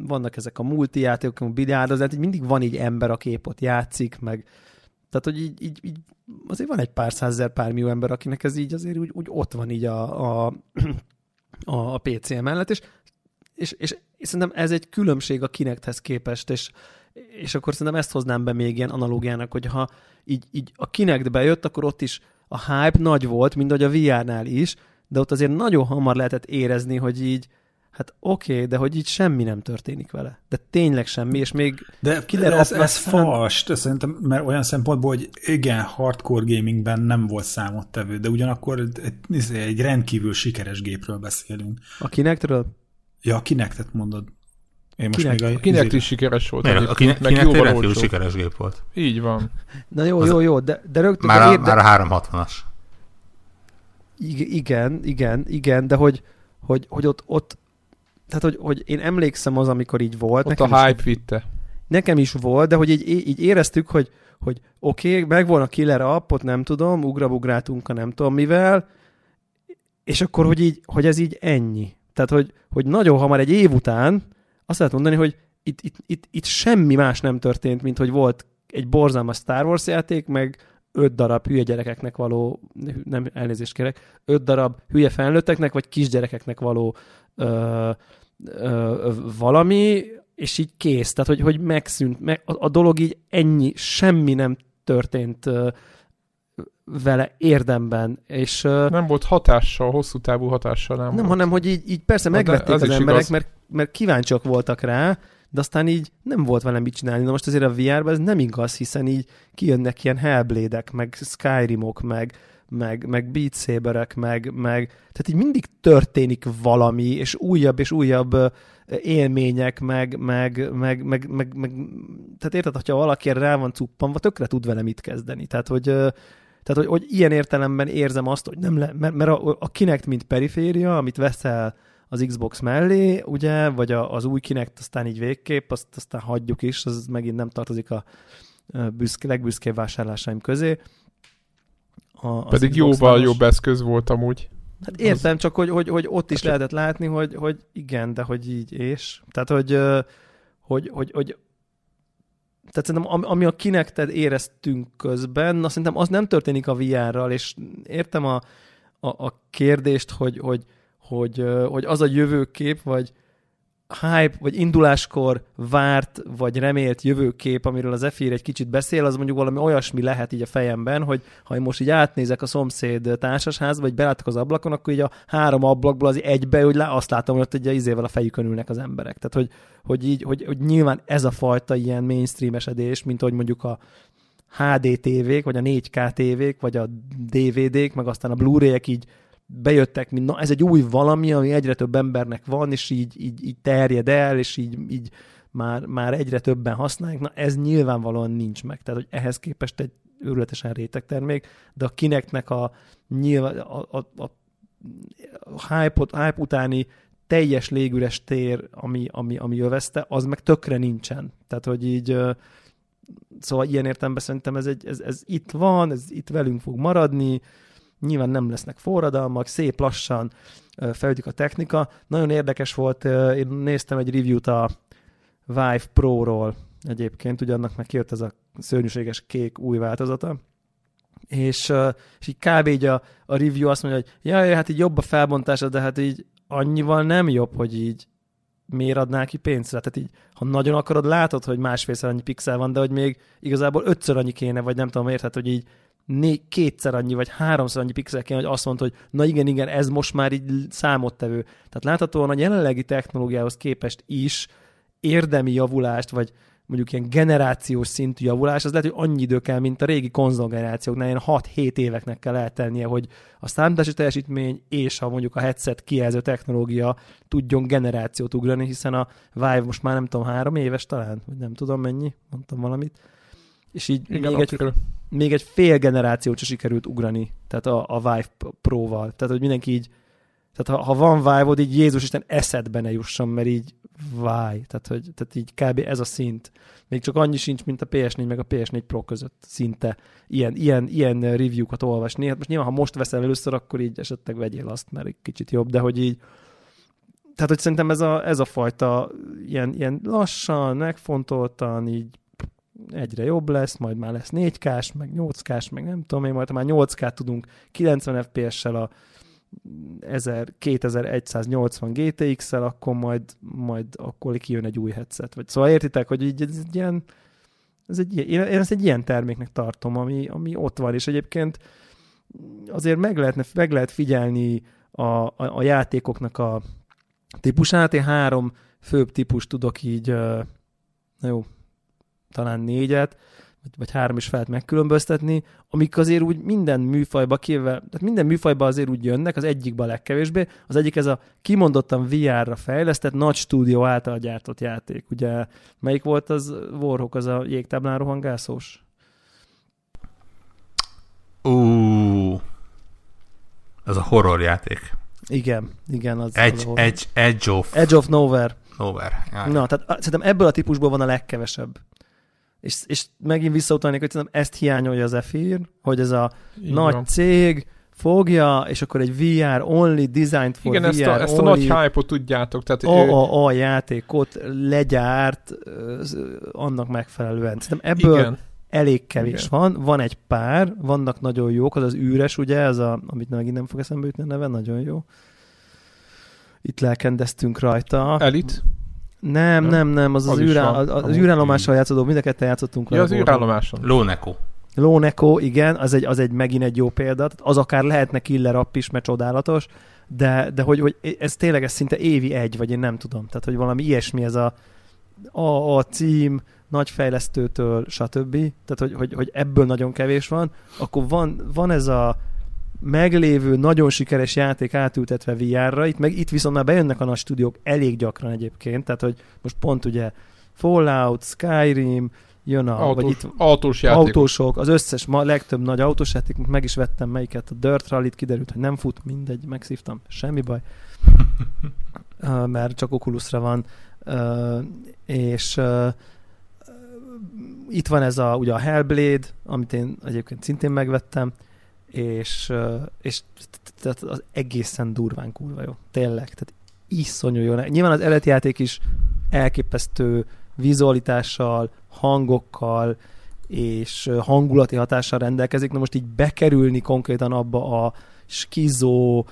vannak ezek a multi játékok, a biliárdozás, így mindig van így ember, aki épp ott játszik, meg tehát, hogy így, így, így azért van egy pár százezer, pár millió ember, akinek ez így azért úgy, úgy ott van így a, a, a PC mellett, és és, és, és szerintem ez egy különbség a Kinecthez képest, és, és akkor szerintem ezt hoznám be még ilyen analógiának, hogy ha így, így a Kinect bejött, akkor ott is a hype nagy volt, mint ahogy a VR-nál is, de ott azért nagyon hamar lehetett érezni, hogy így, hát oké, okay, de hogy így semmi nem történik vele. De tényleg semmi, és még De killer ez, ez fast, szerintem, mert olyan szempontból, hogy igen, hardcore gamingben nem volt számottevő, de ugyanakkor egy, egy rendkívül sikeres gépről beszélünk. A Kinectről? Ja, kinek tett mondod? Én most kinek, még a, kinek is sikeres volt. Mert a kinek, meg kinek jóval sikeres gép volt. Így van. Na jó, jó, jó, de, de rögtön... Már a, érde... már a 360-as. Igen, igen, igen, de hogy, hogy, hogy ott, ott tehát, hogy, hogy én emlékszem az, amikor így volt. Ott nekem a hype vitte. Nekem is volt, de hogy így, így éreztük, hogy, hogy oké, okay, megvan a killer appot, nem tudom, ugrabugráltunk a nem tudom mivel, és akkor, hogy, így, hogy ez így ennyi. Tehát, hogy, hogy nagyon hamar egy év után azt lehet mondani, hogy itt, itt, itt, itt semmi más nem történt, mint hogy volt egy borzalmas Star Wars játék, meg öt darab hülye gyerekeknek való, nem elnézést kérek, öt darab hülye felnőtteknek, vagy kisgyerekeknek való ö, ö, valami, és így kész. Tehát, hogy, hogy megszűnt. Meg, a, a dolog így ennyi, semmi nem történt ö, vele érdemben. És, nem volt hatással, hosszú távú hatással nem Nem, volt. hanem, hogy így, így persze megvették az, emberek, mert, mert kíváncsiak voltak rá, de aztán így nem volt vele mit csinálni. Na most azért a VR-ban ez nem igaz, hiszen így kijönnek ilyen Hellblade-ek, meg Skyrimok, meg, meg, meg Beat Saberek, meg, meg, tehát így mindig történik valami, és újabb és újabb élmények, meg, meg, meg, meg, meg, meg tehát érted, hogyha valaki rá van cuppanva, tökre tud vele mit kezdeni. Tehát, hogy tehát, hogy, hogy ilyen értelemben érzem azt, hogy nem le, mert, mert a, a Kinect, mint periféria, amit veszel az Xbox mellé, ugye, vagy a, az új Kinect aztán így végképp, azt aztán hagyjuk is, az megint nem tartozik a büszke, legbüszkébb vásárlásaim közé. A, Pedig jóval jobb eszköz volt amúgy. Hát értem, az... csak hogy, hogy, hogy ott is hát lehetett látni, hogy, hogy igen, de hogy így és. Tehát, hogy, hogy, hogy, hogy tehát szerintem ami a kinekted éreztünk közben, azt szerintem az nem történik a VR-ral, és értem a, a, a kérdést, hogy, hogy, hogy, hogy az a jövőkép, vagy hype, vagy induláskor várt, vagy remélt jövőkép, amiről az Efir egy kicsit beszél, az mondjuk valami olyasmi lehet így a fejemben, hogy ha én most így átnézek a szomszéd társasházba, vagy belátok az ablakon, akkor így a három ablakból az egybe, hogy azt látom, hogy ott egy izével a fejükön ülnek az emberek. Tehát, hogy, hogy, így, hogy, hogy nyilván ez a fajta ilyen mainstreamesedés, mint hogy mondjuk a HD tévék, vagy a 4K tévék, vagy a DVD-k, meg aztán a Blu-ray-ek így bejöttek, mint na ez egy új valami, ami egyre több embernek van, és így, így, így terjed el, és így, így már, már egyre többen használják, na ez nyilvánvalóan nincs meg. Tehát, hogy ehhez képest egy őrületesen réteg termék, de a kineknek a, nyilván, a, a, a, a hype, hype utáni teljes légüres tér, ami, ami, ami övezte, az meg tökre nincsen. Tehát, hogy így szóval ilyen értelemben szerintem ez, egy, ez, ez itt van, ez itt velünk fog maradni, Nyilván nem lesznek forradalmak, szép lassan fejlődik a technika. Nagyon érdekes volt, én néztem egy review-t a Vive Pro-ról egyébként, ugye annak meg kijött ez a szörnyűséges kék új változata, és, és így kb. így a, a review azt mondja, hogy jaj, hát így jobb a felbontása, de hát így annyival nem jobb, hogy így miért adnál ki pénzt? Tehát így, ha nagyon akarod, látod, hogy másfélszer annyi pixel van, de hogy még igazából ötször annyi kéne, vagy nem tudom, érted, hogy így né, kétszer annyi, vagy háromszor annyi pixel kéne, hogy azt mondta, hogy na igen, igen, ez most már így számottevő. Tehát láthatóan a jelenlegi technológiához képest is érdemi javulást, vagy mondjuk ilyen generációs szintű javulás, az lehet, hogy annyi idő kell, mint a régi konzolgenerációknál, ilyen 6-7 éveknek kell eltennie, hogy a számítási teljesítmény és a mondjuk a headset kijelző technológia tudjon generációt ugrani, hiszen a Vive most már nem tudom, három éves talán, vagy nem tudom mennyi, mondtam valamit és így Igen, még, egy, még egy fél generációt sem sikerült ugrani, tehát a, a Vive Pro-val. Tehát, hogy mindenki így, tehát ha, ha van Vive-od, így Jézus Isten eszedbe ne jusson, mert így váj, tehát, hogy, tehát így kb. ez a szint. Még csak annyi sincs, mint a PS4 meg a PS4 Pro között szinte ilyen, ilyen, ilyen review-kat olvasni. Hát most nyilván, ha most veszel először, akkor így esetleg vegyél azt, mert egy kicsit jobb, de hogy így tehát, hogy szerintem ez a, ez a fajta ilyen, ilyen lassan, megfontoltan, így egyre jobb lesz, majd már lesz 4K-s, meg 8K-s, meg nem tudom én, majd már 8K tudunk 90 FPS-sel a 2180 GTX-szel, akkor majd, majd akkor kijön egy új headset. Vagy, szóval értitek, hogy így ez egy ilyen, ez egy, én ezt egy ilyen terméknek tartom, ami, ami ott van, és egyébként azért meg, lehetne, meg lehet figyelni a, a, a játékoknak a típusát. Én három főbb típus tudok így, na jó, talán négyet, vagy, három is felett megkülönböztetni, amik azért úgy minden műfajba kivel, tehát minden műfajba azért úgy jönnek, az egyikben a legkevésbé, az egyik ez a kimondottan VR-ra fejlesztett, nagy stúdió által gyártott játék. Ugye melyik volt az Warhawk, az a jégtáblán rohangászós? Ú, ez a horror játék. Igen, igen. Az edge, edge, edge of... Edge of Nowhere. Nowhere. Jaj. Na, tehát szerintem ebből a típusból van a legkevesebb. És, és megint visszautalnék, hogy szerintem ezt hiányolja az Efir, hogy ez a Így nagy cég, fogja, és akkor egy VR only designed for Igen, VR ezt a, ezt a nagy hype-ot tudjátok. Tehát a, ő... a, a játékot legyárt annak megfelelően. Szerintem ebből Igen. elég kevés Igen. van. Van egy pár, vannak nagyon jók, az az űres, ugye, ez a, amit megint nem fog eszembe jutni a neve, nagyon jó. Itt lelkendeztünk rajta. Elit? Nem, nem, nem, az az, az, űrá, az, az űrállomással játszódó, mind a ketten játszottunk. Ja, az űrállomáson. Lóneko. Lóneko, igen, az egy, az egy megint egy jó példa. Az akár lehetne killer app is, mert csodálatos, de, de hogy, hogy ez tényleg ez szinte évi egy, vagy én nem tudom. Tehát, hogy valami ilyesmi ez a, a, a cím, nagy fejlesztőtől, stb. Tehát, hogy, hogy, hogy ebből nagyon kevés van. Akkor van, van ez a meglévő, nagyon sikeres játék átültetve VR-ra, itt, meg itt viszont már bejönnek a nagy stúdiók elég gyakran egyébként, tehát hogy most pont ugye Fallout, Skyrim, jön a... Autós, vagy itt, autós játékok. Autósok, az összes, ma legtöbb nagy autós játék, meg is vettem melyiket, a Dirt Rally-t kiderült, hogy nem fut, mindegy, megszívtam, semmi baj. mert csak Oculusra van. És itt van ez a, ugye a Hellblade, amit én egyébként szintén megvettem, és, és tehát az egészen durván kurva jó. Tényleg, tehát iszonyú jó. Nyilván az eredeti játék is elképesztő vizualitással, hangokkal és hangulati hatással rendelkezik. Na most így bekerülni konkrétan abba a skizó,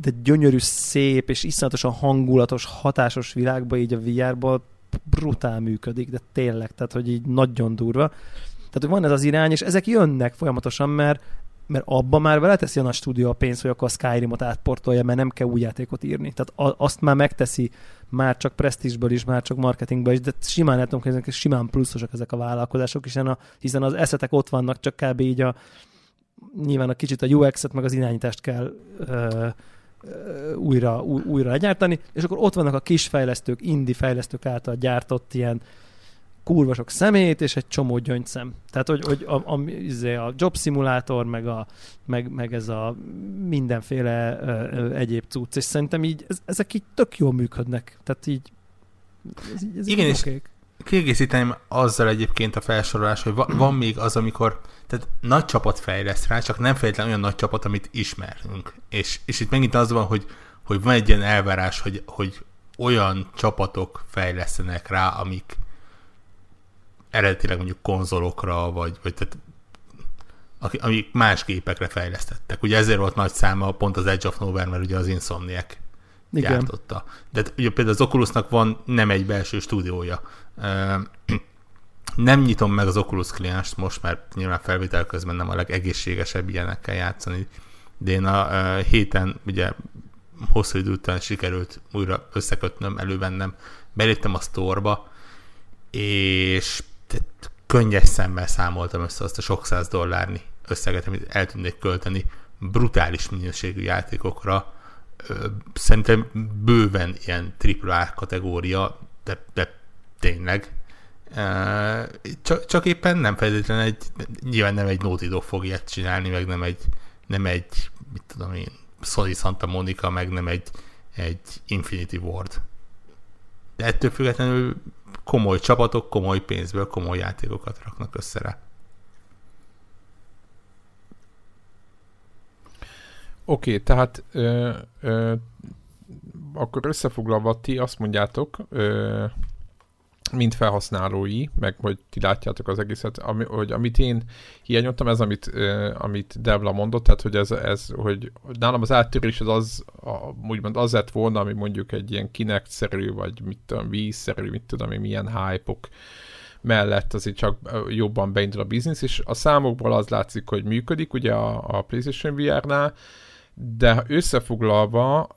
de gyönyörű, szép és iszonyatosan hangulatos, hatásos világba így a VR-ból brutál működik, de tényleg, tehát hogy így nagyon durva. Tehát, hogy van ez az irány, és ezek jönnek folyamatosan, mert mert abban már vele teszi a nagy stúdió a pénzt, hogy akkor a Skyrimot átportolja, mert nem kell új játékot írni. Tehát azt már megteszi, már csak presztízsből is, már csak marketingből is, de simán el hogy simán pluszosak ezek a vállalkozások, hiszen, a, hiszen az eszetek ott vannak, csak kb. így a nyilván a kicsit a UX-et, meg az irányítást kell ö, újra, új, újra legyártani, és akkor ott vannak a kis fejlesztők, indie fejlesztők által gyártott ilyen kurva sok szemét, és egy csomó gyöngyszem. Tehát, hogy, hogy a, a, izé, a job szimulátor, meg, a, meg, meg ez a mindenféle ö, ö, egyéb cucc, és szerintem így, ez, ezek így tök jól működnek. Tehát így, ez, ez Igen, és okék. kiegészíteném azzal egyébként a felsorolás, hogy va, van még az, amikor tehát nagy csapat fejleszt rá, csak nem fejletlen olyan nagy csapat, amit ismerünk. És, és itt megint az van, hogy, hogy van egy ilyen elvárás, hogy, hogy olyan csapatok fejlesztenek rá, amik, eredetileg mondjuk konzolokra, vagy, vagy tehát amik más gépekre fejlesztettek. Ugye ezért volt nagy száma pont az Edge of Nowhere, mert ugye az Insomniac Igen. gyártotta. De ugye például az Oculusnak van nem egy belső stúdiója. Nem nyitom meg az Oculus klienst most, mert nyilván felvétel közben nem a legegészségesebb ilyenekkel játszani, de én a héten ugye hosszú idő után sikerült újra összekötnöm, elővennem, beléptem a sztorba, és könnyes szemmel számoltam össze azt a sok száz dollárni összeget, amit el tudnék költeni brutális minőségű játékokra. Szerintem bőven ilyen AAA kategória, de, de tényleg. Csak, csak éppen nem feltétlenül egy, nyilván nem egy Naughty Dog fog ilyet csinálni, meg nem egy, nem egy, mit tudom én, Sony Santa Monica, meg nem egy, egy Infinity Ward. De ettől függetlenül komoly csapatok komoly pénzből komoly játékokat raknak össze rá. Oké, okay, tehát ö, ö, akkor összefoglalva ti azt mondjátok, ö, mint felhasználói, meg hogy ti látjátok az egészet, ami, hogy amit én hiányoltam, ez amit, uh, amit Devla mondott, tehát hogy ez, ez hogy nálam az áttörés az, az a, úgymond az lett volna, ami mondjuk egy ilyen Kinect-szerű, vagy mit tudom, vízszerű, mit tudom milyen hype-ok mellett azért csak jobban beindul a biznisz, és a számokból az látszik, hogy működik, ugye a, a PlayStation VR-nál, de összefoglalva,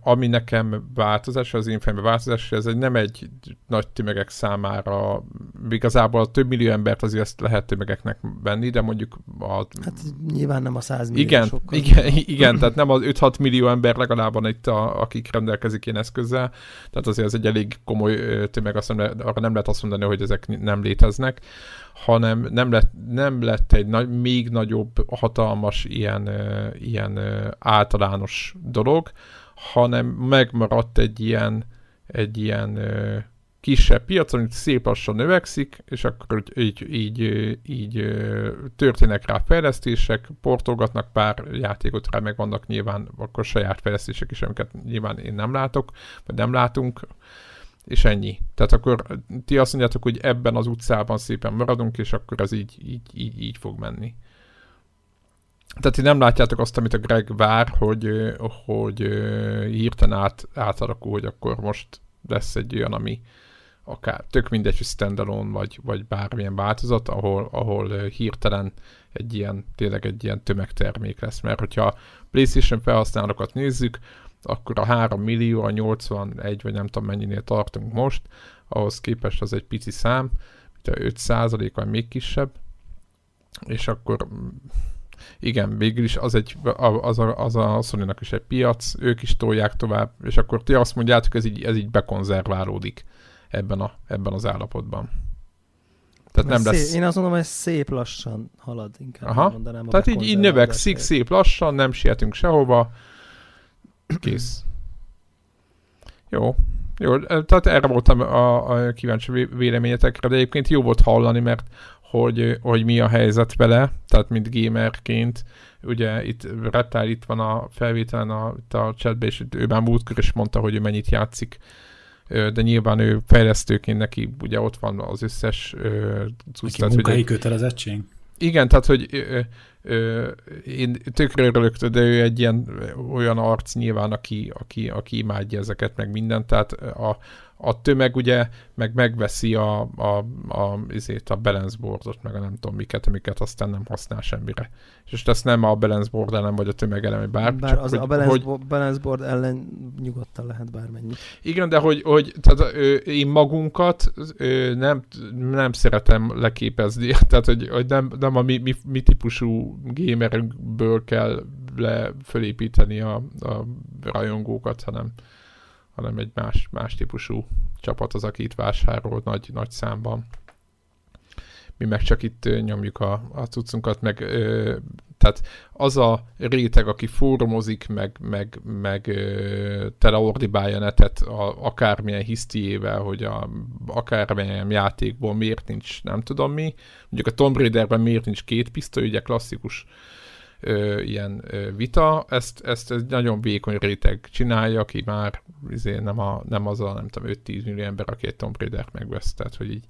ami nekem változás, az én fejemben változás, ez egy nem egy nagy tömegek számára, igazából több millió embert azért ezt lehet tömegeknek venni, de mondjuk a... Hát nyilván nem a 100 millió igen, igen, igen, tehát nem az 5-6 millió ember legalább itt, a, akik rendelkezik ilyen eszközzel, tehát azért ez egy elég komoly tömeg, azt nem, arra nem lehet azt mondani, hogy ezek nem léteznek hanem nem lett, nem lett egy nagy, még nagyobb, hatalmas ilyen, ilyen általános dolog, hanem megmaradt egy ilyen, egy ilyen kisebb piac, amit szép lassan növekszik, és akkor így, így, így történnek rá fejlesztések, portolgatnak pár játékot rá, meg vannak nyilván akkor saját fejlesztések is, amiket nyilván én nem látok, vagy nem látunk, és ennyi. Tehát akkor ti azt mondjátok, hogy ebben az utcában szépen maradunk, és akkor ez így, így, így, így fog menni. Tehát ti nem látjátok azt, amit a Greg vár, hogy, hogy hirtelen át, átalakul, hogy akkor most lesz egy olyan, ami, akár tök mindegy, hogy standalone vagy, vagy bármilyen változat, ahol, ahol hirtelen egy ilyen, tényleg egy ilyen tömegtermék lesz. Mert hogyha PlayStation felhasználókat nézzük, akkor a 3 millió, a 81 vagy nem tudom mennyinél tartunk most, ahhoz képest az egy pici szám, mint a 5 százalék vagy még kisebb, és akkor igen, végül is az, egy, az, a, az a sony is egy piac, ők is tolják tovább, és akkor ti azt mondjátok, ez így, ez így bekonzerválódik ebben, a, ebben az állapotban. Tehát nem szép, lesz... Én azt mondom, hogy szép lassan halad, inkább Aha. mondanám. Tehát így, így növekszik szép lassan, nem sietünk sehova. Kész. Jó. Jó, tehát erre voltam a, a kíváncsi véleményetekre, de egyébként jó volt hallani, mert hogy, hogy mi a helyzet vele, tehát mint gamerként, ugye itt Reptile itt van a felvételen a, itt a chatben, és ő már múltkor is mondta, hogy ő mennyit játszik de nyilván ő fejlesztőként neki ugye ott van az összes cucc. Neki munkai kötelezettség? Igen, tehát hogy ö, ö, én tökre örülök, de ő egy ilyen olyan arc nyilván, aki, aki, aki imádja ezeket, meg mindent, tehát a, a tömeg ugye meg megveszi a, a, a, azért a balance boardot, meg a nem tudom miket, amiket aztán nem használ semmire. És ezt nem a balance board ellen, vagy a tömeg ellen, vagy bármi. Bár csak, az hogy, a balance, hogy, bo- balance board ellen nyugodtan lehet bármennyi. Igen, de hogy, hogy tehát, ö, én magunkat ö, nem, nem szeretem leképezni, tehát hogy, hogy nem, nem a mi, mi, mi típusú gamerünkből kell le fölépíteni a, a rajongókat, hanem hanem egy más, más típusú csapat az, aki itt vásárol nagy, nagy számban. Mi meg csak itt nyomjuk a, a cuccunkat, meg ö, tehát az a réteg, aki fórumozik, meg, meg, meg ö, teleordibálja netet a, akármilyen hisztiével, hogy a, akármilyen játékból miért nincs, nem tudom mi. Mondjuk a Tomb Raiderben miért nincs két pisztoly, ugye klasszikus ö, ilyen ö, vita, ezt, ezt egy nagyon vékony réteg csinálja, aki már izé, nem, a, nem az a nem tudom 5-10 millió ember, aki egy Tomb Raider-t megvesz, tehát hogy így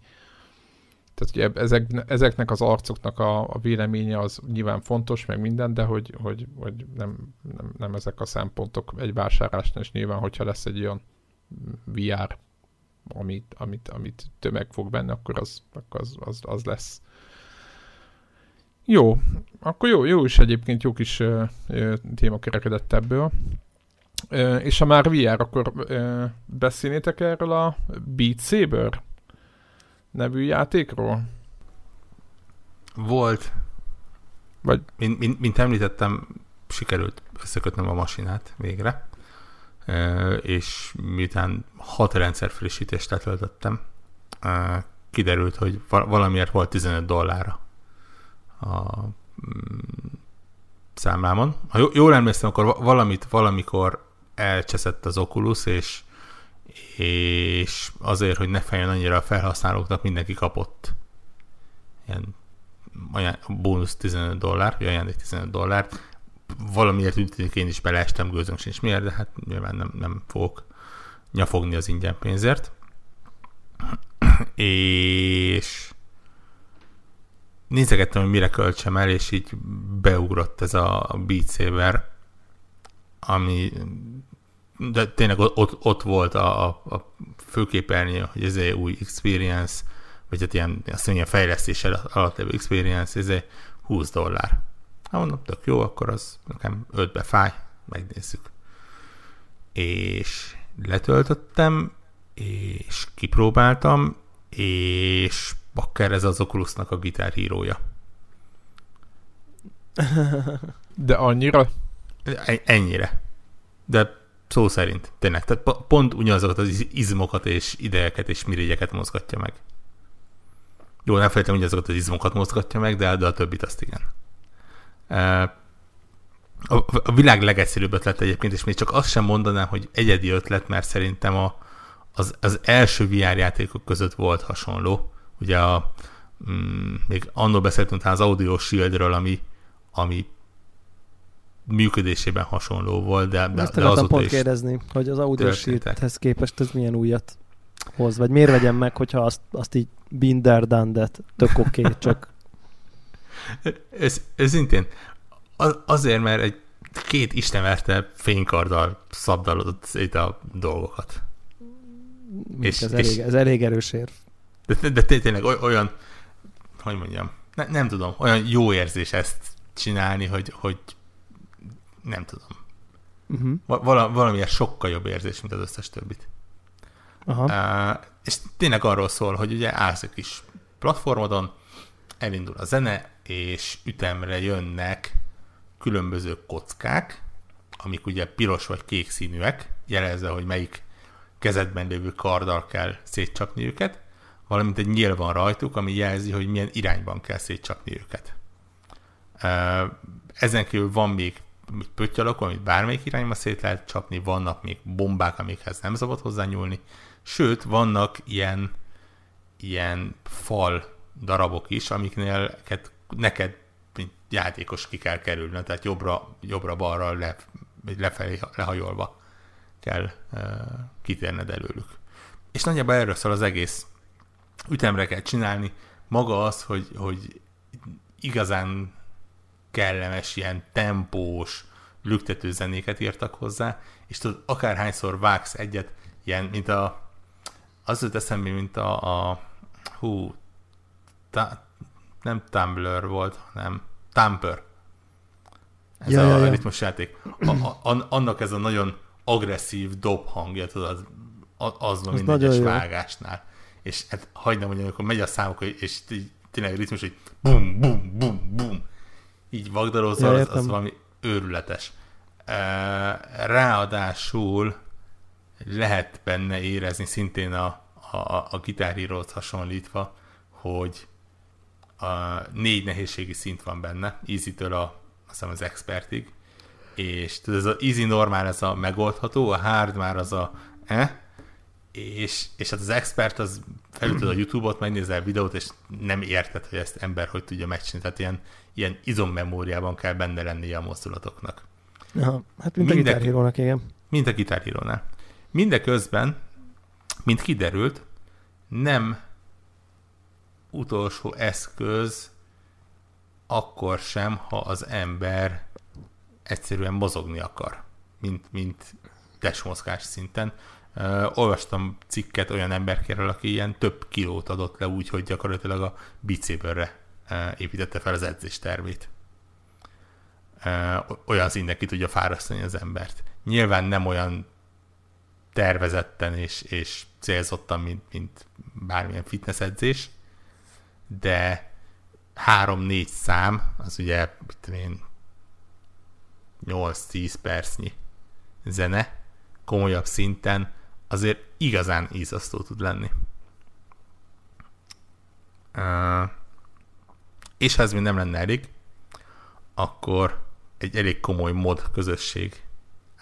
tehát ugye ezek, ezeknek az arcoknak a, a véleménye az nyilván fontos, meg minden, de hogy, hogy, hogy nem, nem, nem ezek a szempontok egy vásárlásnál, és nyilván, hogyha lesz egy olyan VR, amit, amit, amit tömeg fog benni, akkor az, akkor az, az, az lesz. Jó, akkor jó, jó is egyébként jó kis uh, téma kerekedett ebből. Uh, és ha már VR, akkor uh, beszélnétek erről a Beat Saber nevű játékról? Volt. Vagy... Mint, mint, mint említettem, sikerült összekötnöm a masinát végre, uh, és miután hat rendszer frissítést letöltöttem, uh, kiderült, hogy valamiért volt 15 dollárra a mm, számlámon. Ha jól emlékszem, akkor valamit valamikor elcseszett az Oculus, és, és azért, hogy ne fejjen annyira a felhasználóknak, mindenki kapott ilyen olyan, bónusz 15 dollár, vagy ajándék 15 dollár. Valamiért tűnik, én is beleestem, gőzöm sincs miért, de hát nyilván nem, nem fogok nyafogni az ingyen pénzért. és nézegettem, hogy mire költsem el, és így beugrott ez a Beat Saber, ami de tényleg ott, ott volt a, a főképernyő, hogy ez egy új experience, vagy hát ilyen, azt mondja, fejlesztés alatt levő experience, ez egy 20 dollár. Hát mondom, tök jó, akkor az nekem 5-be fáj, megnézzük. És letöltöttem, és kipróbáltam, és bakker ez az Oculusnak a gitárhírója. De annyira? Ennyire. De szó szerint, tényleg. Tehát pont ugyanazokat az izmokat és idejeket és mirigyeket mozgatja meg. Jó, nem felejtem, hogy azokat az izmokat mozgatja meg, de, de a többit azt igen. E, a, a világ legegyszerűbb ötlet egyébként, és még csak azt sem mondanám, hogy egyedi ötlet, mert szerintem a, az, az első VR játékok között volt hasonló. Ugye a, mm, még annól beszéltünk az Audio Shieldről, ami, ami működésében hasonló volt, de, de, Ezt de azóta pont is kérdezni, hogy az Audio Shieldhez képest ez milyen újat hoz, vagy miért vegyem meg, hogyha azt, azt így binder that, tök oké, okay, csak... Ez, ez szintén azért, mert egy két istenverte fénykarddal szabdalodott szét a dolgokat. És, ez, és, elég, ez elég erős érv. De, de, tényleg olyan, hogy mondjam, ne, nem tudom, olyan jó érzés ezt csinálni, hogy, hogy nem tudom. Uh-huh. Val- valamilyen sokkal jobb érzés, mint az összes többit. Aha. Uh, és tényleg arról szól, hogy ugye állsz egy kis platformodon, elindul a zene, és ütemre jönnek különböző kockák, amik ugye piros vagy kék színűek, jelezve, hogy melyik kezedben lévő karddal kell szétcsapni őket, valamint egy nyíl van rajtuk, ami jelzi, hogy milyen irányban kell szétcsapni őket. Ezen kívül van még pöttyalak, amit bármelyik irányba szét lehet csapni, vannak még bombák, amikhez nem szabad hozzányúlni, sőt, vannak ilyen, ilyen fal darabok is, amiknél neked mint játékos ki kell kerülni, tehát jobbra, jobbra-balra le, lefelé lehajolva kell uh, kitérned előlük. És nagyjából erről szól az egész. Ütemre kell csinálni. Maga az, hogy, hogy igazán kellemes, ilyen tempós, lüktető zenéket írtak hozzá, és tudod, akárhányszor vágsz egyet, ilyen, mint a az jut eszembe, mint a, a hú, ta, nem Tumblr volt, hanem Tamper. Ez ja, a ja, ja. ritmus játék. A, a, annak ez a nagyon agresszív dob hangja, tudod, az, az van minden egyes vágásnál. És hát nem mondjam, amikor megy a számok, és tényleg ritmus, hogy bum, bum, bum, bum, így vagdarozzal, ja, az, az valami őrületes. Ráadásul lehet benne érezni szintén a, a, a gitárhírót hasonlítva, hogy a négy nehézségi szint van benne, easy-től a, azt az expertig, és ez az easy normál, ez a megoldható, a hard már az a eh, és, és hát az expert az felütöd a YouTube-ot, megnézel videót, és nem érted, hogy ezt ember hogy tudja megcsinálni. Tehát ilyen, ilyen izommemóriában kell benne lennie a mozdulatoknak. Aha, hát mint Minde, a gitárhírónak, igen. Mint a gitárhírónál. Mindeközben, mint kiderült, nem utolsó eszköz akkor sem, ha az ember egyszerűen mozogni akar, mint, mint testmozgás szinten. Olvastam cikket olyan emberkéről, aki ilyen több kilót adott le úgy, hogy gyakorlatilag a bicébőrre építette fel az edzéstervét. Uh, olyan szinten ki tudja fárasztani az embert. Nyilván nem olyan tervezetten és, és célzottan, mint, mint bármilyen fitness edzés, de három-négy szám, az ugye, mit én, 8-10 percnyi zene, komolyabb szinten, azért igazán ízasztó tud lenni. És ha ez még nem lenne elég, akkor egy elég komoly mod közösség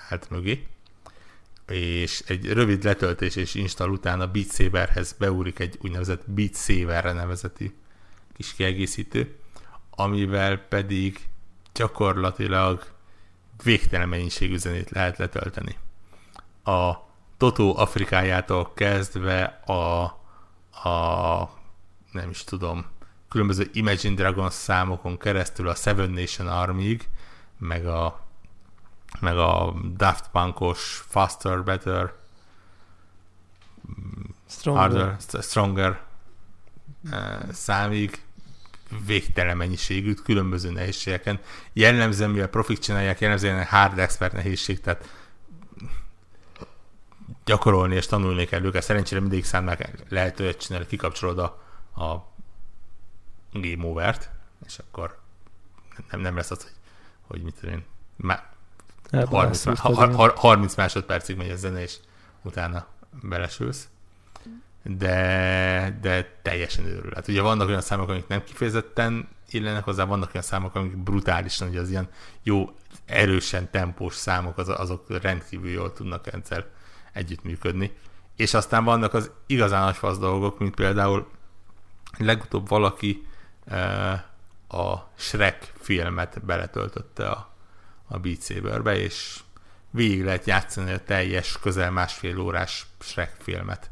állt mögé, és egy rövid letöltés és install után a Beat Saberhez beúrik egy úgynevezett Beat Saberre nevezeti kis kiegészítő, amivel pedig gyakorlatilag végtelen mennyiségű zenét lehet letölteni. A Toto Afrikájától kezdve a, a nem is tudom, különböző Imagine Dragons számokon keresztül a Seven Nation Army-ig, meg a meg a Daft Punkos Faster, Better, Stronger, harder, stronger uh, számig végtelen mennyiségű, különböző nehézségeken. Jellemzően, mivel profik csinálják, jellemzően hard expert nehézség, tehát gyakorolni és tanulni kell őket. Szerencsére mindig számnak lehet olyat csinálni, kikapcsolod a, a game over-t, és akkor nem, nem lesz az, hogy, hogy mit tudom én, 30, 30 másodpercig megy a zene, és utána belesülsz. de, de teljesen őrül. Hát ugye vannak olyan számok, amik nem kifejezetten illenek hozzá, vannak olyan számok, amik brutálisan, hogy az ilyen jó, erősen tempós számok, az, azok rendkívül jól tudnak egyszer együttműködni. És aztán vannak az igazán nagy dolgok, mint például legutóbb valaki uh, a Shrek filmet beletöltötte a, a Beat Saberbe, és végig lehet játszani a teljes, közel másfél órás Shrek filmet.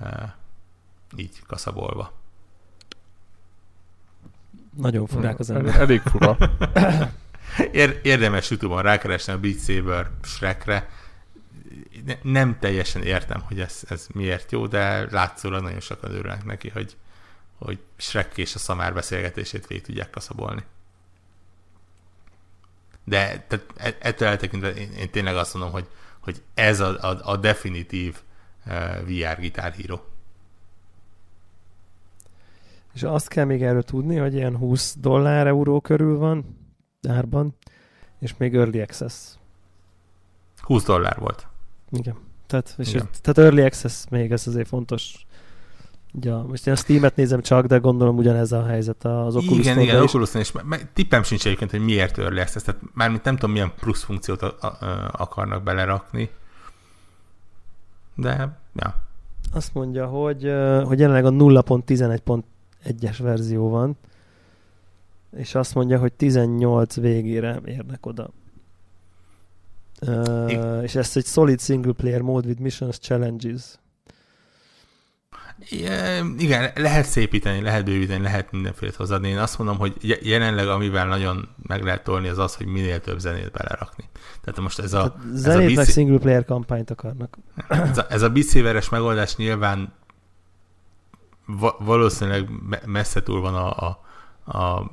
Uh, így kaszabolva. Nagyon furák az ember. Elég fura. Érdemes YouTube-on rákeresni a Beat Saber Shrekre. Ne, nem teljesen értem, hogy ez, ez miért jó, de látszólag nagyon sokan örülnek neki, hogy, hogy Shrek és a szamár beszélgetését végig tudják kaszabolni. De tehát e, ettől eltekintve én, én tényleg azt mondom, hogy, hogy ez a, a, a definitív uh, e, VR gitárhíró. És azt kell még erről tudni, hogy ilyen 20 dollár euró körül van árban, és még Early Access. 20 dollár volt. Igen. Tehát, és Igen. Ez, tehát Early Access még, ez azért fontos Ja, most én a Steam-et nézem csak, de gondolom ugyanez a helyzet az Oculus Igen, igen, is. oculus és tippem sincs egyébként, hogy miért Early Access, tehát mármint nem tudom, milyen plusz funkciót a, a, a, akarnak belerakni, de, ja. Azt mondja, hogy, hogy jelenleg a 0.11.1-es verzió van, és azt mondja, hogy 18 végére érnek oda. Uh, és ezt egy solid single player mode with missions challenges. Igen, lehet szépíteni, lehet bővíteni, lehet mindenféle hozadni. Én azt mondom, hogy jelenleg amivel nagyon meg lehet tolni, az az, hogy minél több zenét belerakni. Tehát most ez a... Tehát zenét ez a bici... single player kampányt akarnak. Ez a, ez a bicéveres megoldás nyilván va- valószínűleg messze túl van a, a, a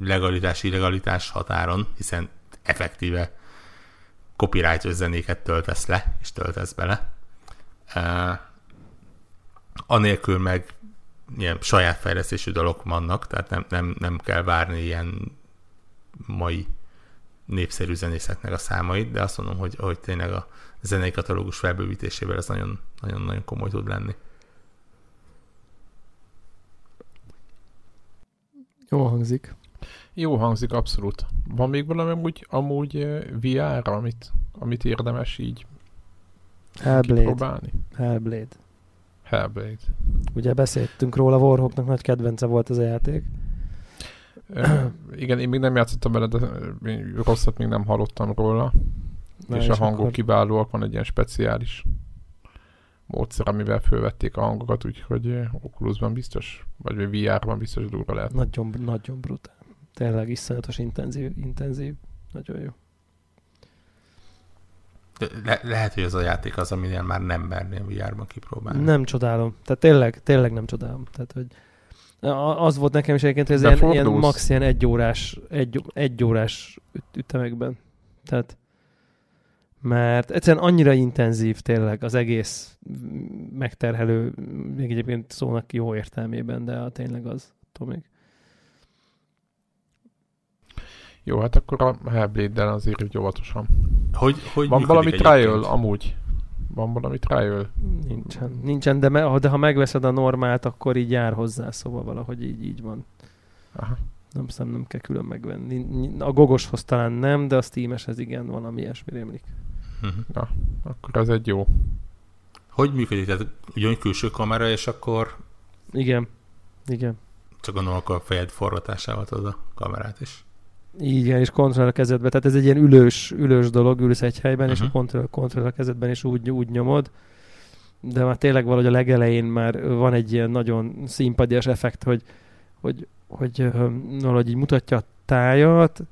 legalitás-illegalitás határon, hiszen effektíve copyright zenéket töltesz le, és töltesz bele. Uh, anélkül meg ilyen saját fejlesztésű dolgok vannak, tehát nem, nem, nem kell várni ilyen mai népszerű zenészeknek a számait, de azt mondom, hogy, hogy tényleg a zenei katalógus felbővítésével ez nagyon-nagyon komoly tud lenni. Jó hangzik. Jó hangzik, abszolút. Van még valami amúgy, amúgy VR, amit, amit érdemes így Hellblade. kipróbálni? Hellblade. Hellblade. Ugye beszéltünk róla, Warhawknak nagy kedvence volt ez a játék. E, igen, én még nem játszottam bele, de rosszat még nem hallottam róla. Na és, és a hangok akkor... kiválóak, van egy ilyen speciális módszer, amivel fölvették a hangokat, úgyhogy Oculusban biztos, vagy VR-ban biztos durva lehet. Nagyon, nagyon brutál. Tényleg iszonyatos intenzív, intenzív. Nagyon jó. Le- lehet, hogy ez a játék az, aminél már nem merném VR-ban kipróbálni. Nem csodálom. Tehát tényleg, tényleg nem csodálom. Tehát, hogy az volt nekem is egyébként, hogy ez ilyen, ilyen, max ilyen egy órás, egy, egy órás ütemekben. Tehát mert egyszerűen annyira intenzív tényleg az egész megterhelő, még egyébként szónak jó értelmében, de a tényleg az, tudom Jó, hát akkor a Hellblade-del azért úgy óvatosan. Hogy, hogy Van valami trial amúgy? Van valami trial? Nincsen, nincsen de, me, de ha megveszed a normát, akkor így jár hozzá, szóval valahogy így, így van. Aha. Nem hiszem, nem kell külön megvenni. A gogoshoz talán nem, de a Steam-eshez igen, valami ilyesmi rémlik. Uh-huh. Na, akkor ez egy jó. Hogy működik? Tehát ugyanúgy külső kamera, és akkor... Igen. Igen. Csak gondolom, akkor a fejed forgatásával tudod a kamerát is. Igen, és kontroll a kezedbe. Tehát ez egy ilyen ülős, ülős dolog, ülsz egy helyben, uh-huh. és a mhm. kontroll, kontroll a kezedben, és úgy, úgy nyomod. De már tényleg valahogy a legelején már van egy ilyen nagyon szimpadias effekt, hogy, hogy, hogy valahogy így mutatja a tájat,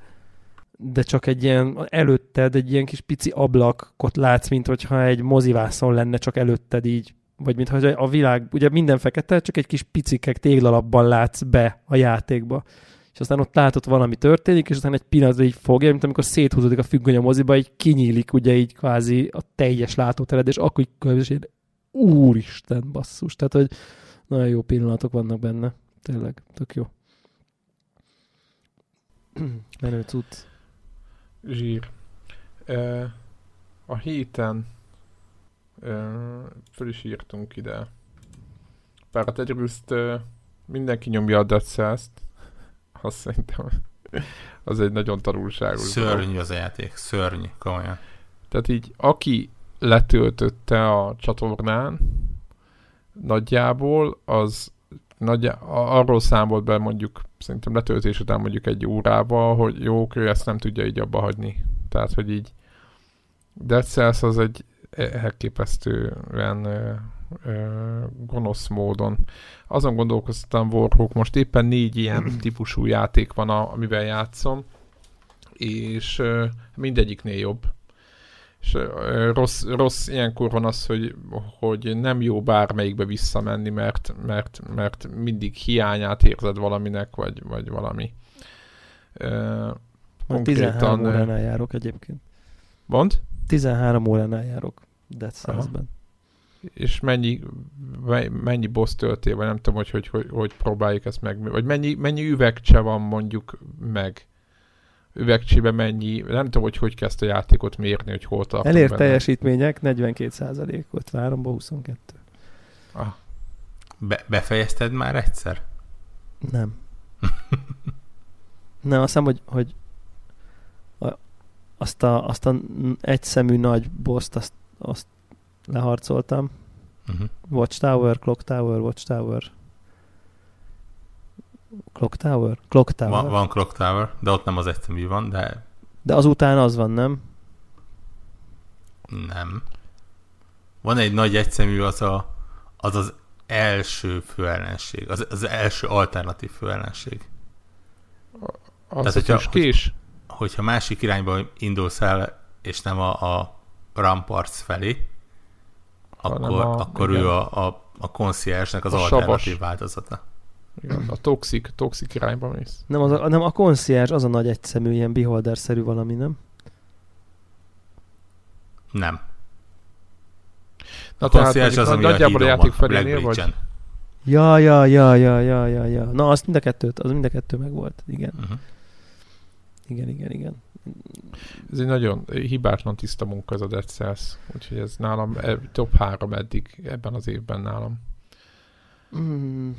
de csak egy ilyen előtted egy ilyen kis pici ablakot látsz, mint hogyha egy mozivászon lenne csak előtted így, vagy mintha a világ, ugye minden fekete, csak egy kis picikek téglalapban látsz be a játékba. És aztán ott látod valami történik, és aztán egy pillanatra így fogja, mint amikor széthúzódik a függöny a moziba, így kinyílik ugye így kvázi a teljes látótered, és akkor így úristen basszus. Tehát, hogy nagyon jó pillanatok vannak benne. Tényleg, tök jó. Menő cucc. Zsír. A héten föl is írtunk ide Bár hát egyrészt mindenki nyomja a Dead azt szerintem az egy nagyon tanulságos. Szörnyű az a játék, szörnyű, komolyan. Tehát így, aki letöltötte a csatornán, nagyjából, az nagy, arról számolt be mondjuk, szerintem letöltés után mondjuk egy órával, hogy jó, ő ezt nem tudja így abba hagyni. Tehát, hogy így Dead Cells az egy elképesztően ö, ö, gonosz módon. Azon gondolkoztam, Warhawk, most éppen négy ilyen típusú játék van, a, amivel játszom, és mindegyiknél jobb. És rossz, rossz ilyenkor van az, hogy, hogy nem jó bármelyikbe visszamenni, mert, mert, mert mindig hiányát érzed valaminek, vagy, vagy valami. Uh, konkrétan, 13 óránál járok egyébként. Mond? 13 óránál járok Dead Cells-ben. És mennyi, mennyi boss töltél, vagy nem tudom, hogy hogy, hogy, hogy próbáljuk ezt meg, vagy mennyi, mennyi üvegcse van mondjuk meg? üvegcsébe mennyi, nem tudom, hogy hogy kezd a játékot mérni, hogy hol tartunk Elért benne. teljesítmények 42%-ot, 3 22. Ah. Be- befejezted már egyszer? Nem. Nem, azt hiszem, hogy, hogy a, azt a, azt a egyszemű nagy boszt, azt, azt leharcoltam. Uh-huh. Watchtower, Clock Tower, Watchtower. Clock Tower? Clock Tower. Van, van Clock Tower, de ott nem az egyszemű van, de... De azután az van, nem? Nem. Van egy nagy egyszemű, az a, az, az első főellenség, az, az első alternatív főellenség. Az Tehát, hogyha, kis. Hogy, hogyha másik irányba indulsz el, és nem a, a Ramparts felé, akkor, a, akkor ő a, a, a concierge az a alternatív sabas. változata. Igen, a toxik, toxik irányba mész. Nem, az a, nem a concierge, az a nagy egyszemű, ilyen beholder-szerű valami, nem? Nem. Na a tehát az, az, ami nagyjából a, a játék felénél vagy? Ja, ja, ja, ja, ja, ja, ja. Na, azt mind a kettőt, az mind a kettő meg volt, igen. Uh-huh. Igen, igen, igen. Ez egy nagyon hibátlan tiszta munka ez a Dead Cells, úgyhogy ez nálam e, top három eddig ebben az évben nálam. Mm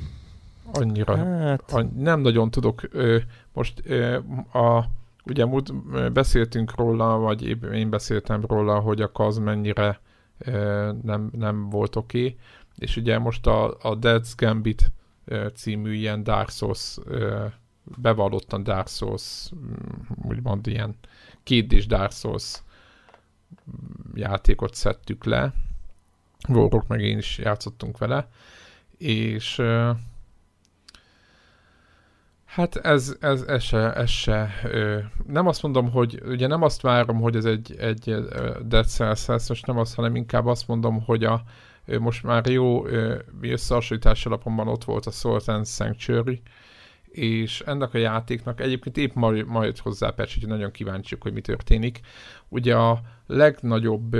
annyira hát. an, nem nagyon tudok. Ö, most ö, a, ugye múlt beszéltünk róla, vagy én beszéltem róla, hogy a kaz mennyire ö, nem, nem volt oké, okay. és ugye most a, a Dead's Gambit ö, című ilyen Dark Souls ö, bevallottan Dark Souls mm, úgymond ilyen két Dark Souls játékot szedtük le. Vorok meg én is játszottunk vele, és Hát ez, ez, ez se, ez se ö, nem azt mondom, hogy ugye nem azt várom, hogy ez egy, egy Dead Cells lesz, most nem azt, hanem inkább azt mondom, hogy a ö, most már jó összehasonlítás alapomban ott volt a Salt and Sanctuary, és ennek a játéknak egyébként épp majd, majd hozzá persze, hogy nagyon kíváncsiuk, hogy mi történik. Ugye a legnagyobb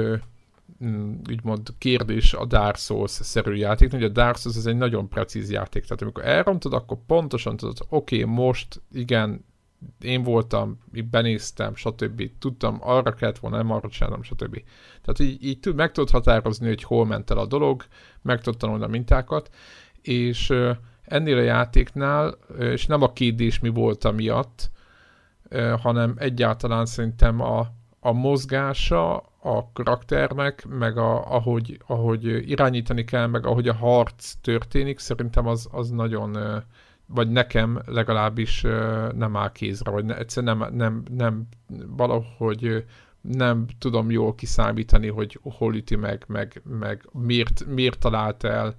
Mm, úgymond kérdés a Dark Souls-szerű játék, hogy a Dark Souls ez egy nagyon precíz játék, tehát amikor elrontod, akkor pontosan tudod, oké, okay, most igen, én voltam, benéztem, stb. Tudtam, arra kellett volna, nem arra csinálom, stb. Tehát így, így tud, meg tudod határozni, hogy hol ment el a dolog, meg tudod tanulni a mintákat, és ennél a játéknál, és nem a kérdés mi volt amiatt, hanem egyáltalán szerintem a, a mozgása, a karakternek, meg a, ahogy, ahogy irányítani kell, meg ahogy a harc történik, szerintem az, az nagyon, vagy nekem legalábbis nem áll kézre, vagy egyszerűen nem, nem, nem valahogy nem tudom jól kiszámítani, hogy hol üti meg, meg, meg miért, miért talált el,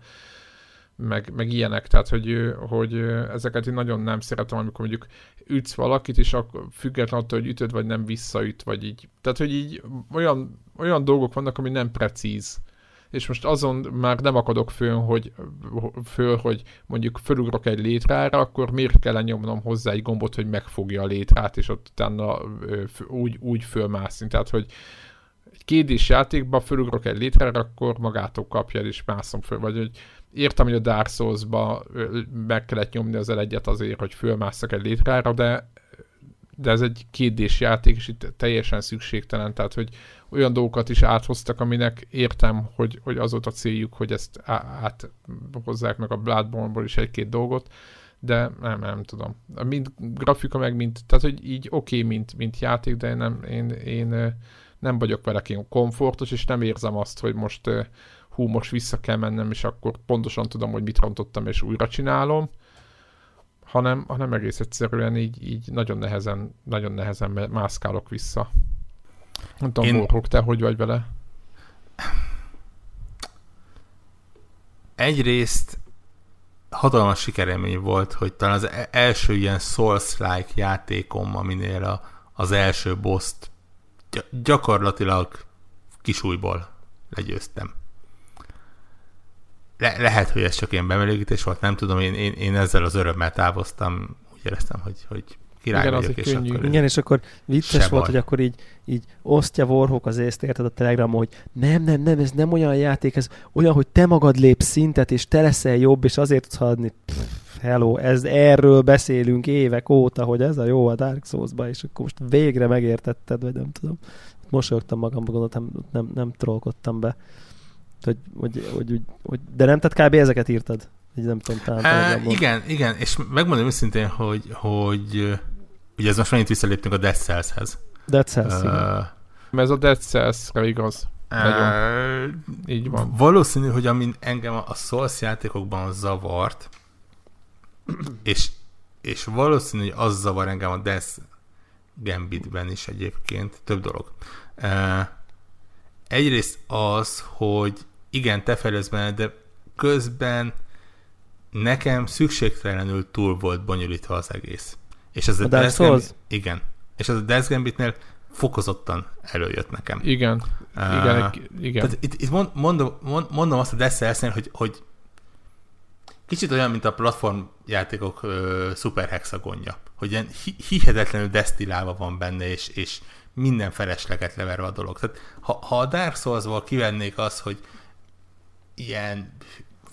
meg, meg ilyenek, tehát hogy, hogy ezeket én nagyon nem szeretem, amikor mondjuk ütsz valakit, és akkor függetlenül attól, hogy ütöd, vagy nem visszaüt, vagy így. Tehát, hogy így olyan, olyan dolgok vannak, ami nem precíz. És most azon már nem akadok föl, hogy, föl, hogy mondjuk fölugrok egy létrára, akkor miért kell nyomnom hozzá egy gombot, hogy megfogja a létrát, és ott utána úgy, úgy fölmászni. Tehát, hogy kédés játékban fölugrok egy létrára, akkor magától kapja, és mászom föl, vagy hogy értem, hogy a Dark Souls-ba meg kellett nyomni az elegyet azért, hogy fölmásszak egy létrára, de de ez egy kétdés játék, és itt teljesen szükségtelen, tehát hogy olyan dolgokat is áthoztak, aminek értem, hogy, hogy az volt a céljuk, hogy ezt áthozzák meg a Bloodborne-ból is egy-két dolgot, de nem, nem tudom. Mind grafika, meg mint, tehát hogy így oké, okay, mint, mint játék, de nem, én, én nem vagyok vele komfortos, és nem érzem azt, hogy most hú, most vissza kell mennem, és akkor pontosan tudom, hogy mit rontottam, és újra csinálom, hanem, hanem egész egyszerűen így, így nagyon nehezen, nagyon nehezen mászkálok vissza. Nem tudom, Én... Borhok, te hogy vagy vele? Egyrészt hatalmas sikerélmény volt, hogy talán az e- első ilyen Souls-like játékom, aminél a, az első boss gyakorlatilag kisújból legyőztem. Le, lehet, hogy ez csak ilyen bemelégítés volt, nem tudom, én, én, én ezzel az örömmel távoztam, úgy éreztem, hogy, hogy király Igen, vagyok, és könnyű. akkor... Igen, és akkor vicces volt, baj. hogy akkor így, így osztja Warhawk az észt, érted a Telegramon, hogy nem, nem, nem, ez nem olyan játék, ez olyan, hogy te magad lépsz szintet, és te leszel jobb, és azért tudsz haladni. Pff, hello, ez, erről beszélünk évek óta, hogy ez a jó a Dark souls és akkor most végre megértetted, vagy nem tudom. Mosolyogtam magamba, gondoltam, nem, nem, nem trollkodtam be. Hogy, hogy, hogy, hogy, hogy, de nem, tehát kb. ezeket írtad? Így nem tudom, talán uh, Igen, igen, és megmondom őszintén, hogy, hogy ugye ez most megint visszaléptünk a Dead Cells-hez. Dead Cells, uh, igen. Ez a Dead cells igaz. Uh, Így van. Valószínű, hogy amin engem a Souls játékokban zavart, és, és valószínű, hogy az zavar engem a Death Gambitben is egyébként, több dolog. Egyrészt az, hogy igen, te fejlesz benne, de közben nekem szükségtelenül túl volt bonyolítva az egész. És ez a, a Dark Souls? Igen. És ez a Death Gambitnél fokozottan előjött nekem. Igen. Uh, igen, igen. Tehát itt, itt mond, mondom, mondom azt a Death hogy, hogy kicsit olyan, mint a platform játékok szuper hexagonja, hogy ilyen hihetetlenül desztillálva van benne, és, és minden felesleget leverve a dolog. Tehát ha, ha a Dark Souls-ból kivennék az, hogy ilyen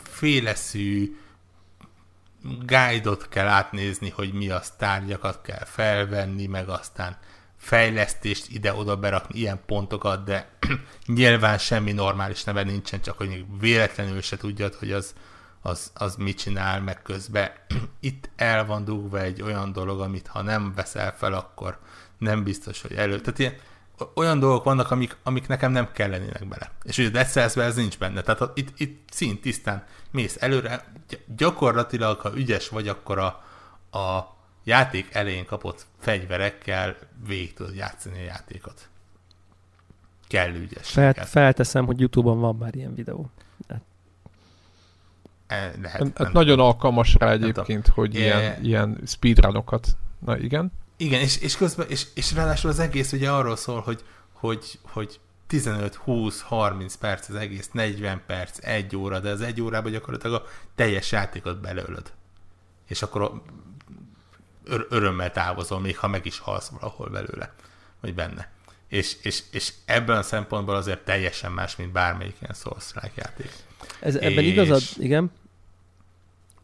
féleszű guide-ot kell átnézni, hogy mi az tárgyakat kell felvenni, meg aztán fejlesztést ide-oda berakni, ilyen pontokat, de nyilván semmi normális neve nincsen, csak hogy véletlenül se tudjad, hogy az, az, az mit csinál, meg közben itt el van dugva egy olyan dolog, amit ha nem veszel fel, akkor nem biztos, hogy elő. Tehát ilyen, olyan dolgok vannak, amik, amik nekem nem kellenének bele. És ugye a Dead cells ez nincs benne. Tehát itt, itt szint tisztán mész előre, gyakorlatilag, ha ügyes vagy, akkor a, a játék elején kapott fegyverekkel végig tudod játszani a játékot. Kell ügyes. Fel, felteszem, hogy Youtube-on van már ilyen videó. Hát. Lehet, hát nagyon alkalmas rá egyébként, hogy e... ilyen, ilyen speedrunokat. Na igen. Igen, és, és közben, és, és ráadásul az egész ugye arról szól, hogy, hogy, hogy 15, 20, 30 perc az egész, 40 perc, egy óra, de az egy órában gyakorlatilag a teljes játékot belőled. És akkor ör- örömmel távozol, még ha meg is halsz valahol belőle, vagy benne. És, és, és ebben a szempontból azért teljesen más, mint bármelyik ilyen souls játék. Ez, ebben és... igazad, igen?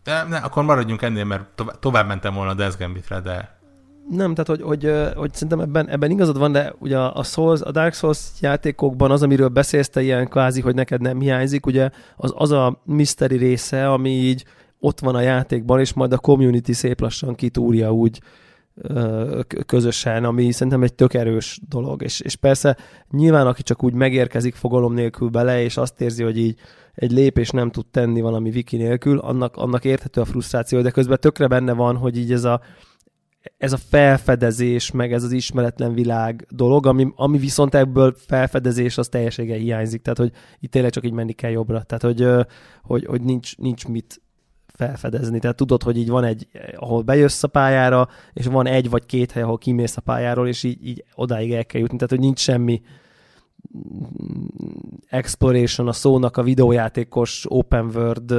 De, ne, akkor maradjunk ennél, mert tovább, tovább mentem volna a Death Gambitre, de nem, tehát hogy, hogy, hogy szerintem ebben, ebben igazad van, de ugye a, Souls, a Dark Souls játékokban az, amiről beszélsz te ilyen kvázi, hogy neked nem hiányzik, ugye az, az a mystery része, ami így ott van a játékban, és majd a community szép lassan kitúrja úgy közösen, ami szerintem egy tök erős dolog. És, és persze nyilván, aki csak úgy megérkezik fogalom nélkül bele, és azt érzi, hogy így egy lépés nem tud tenni valami wiki nélkül, annak, annak érthető a frusztráció, de közben tökre benne van, hogy így ez a ez a felfedezés, meg ez az ismeretlen világ dolog, ami, ami viszont ebből felfedezés, az teljesége hiányzik, tehát hogy itt tényleg csak így menni kell jobbra, tehát hogy, hogy, hogy nincs, nincs mit felfedezni, tehát tudod, hogy így van egy, ahol bejössz a pályára, és van egy vagy két hely, ahol kimész a pályáról, és így, így odáig el kell jutni, tehát hogy nincs semmi exploration a szónak a videójátékos open world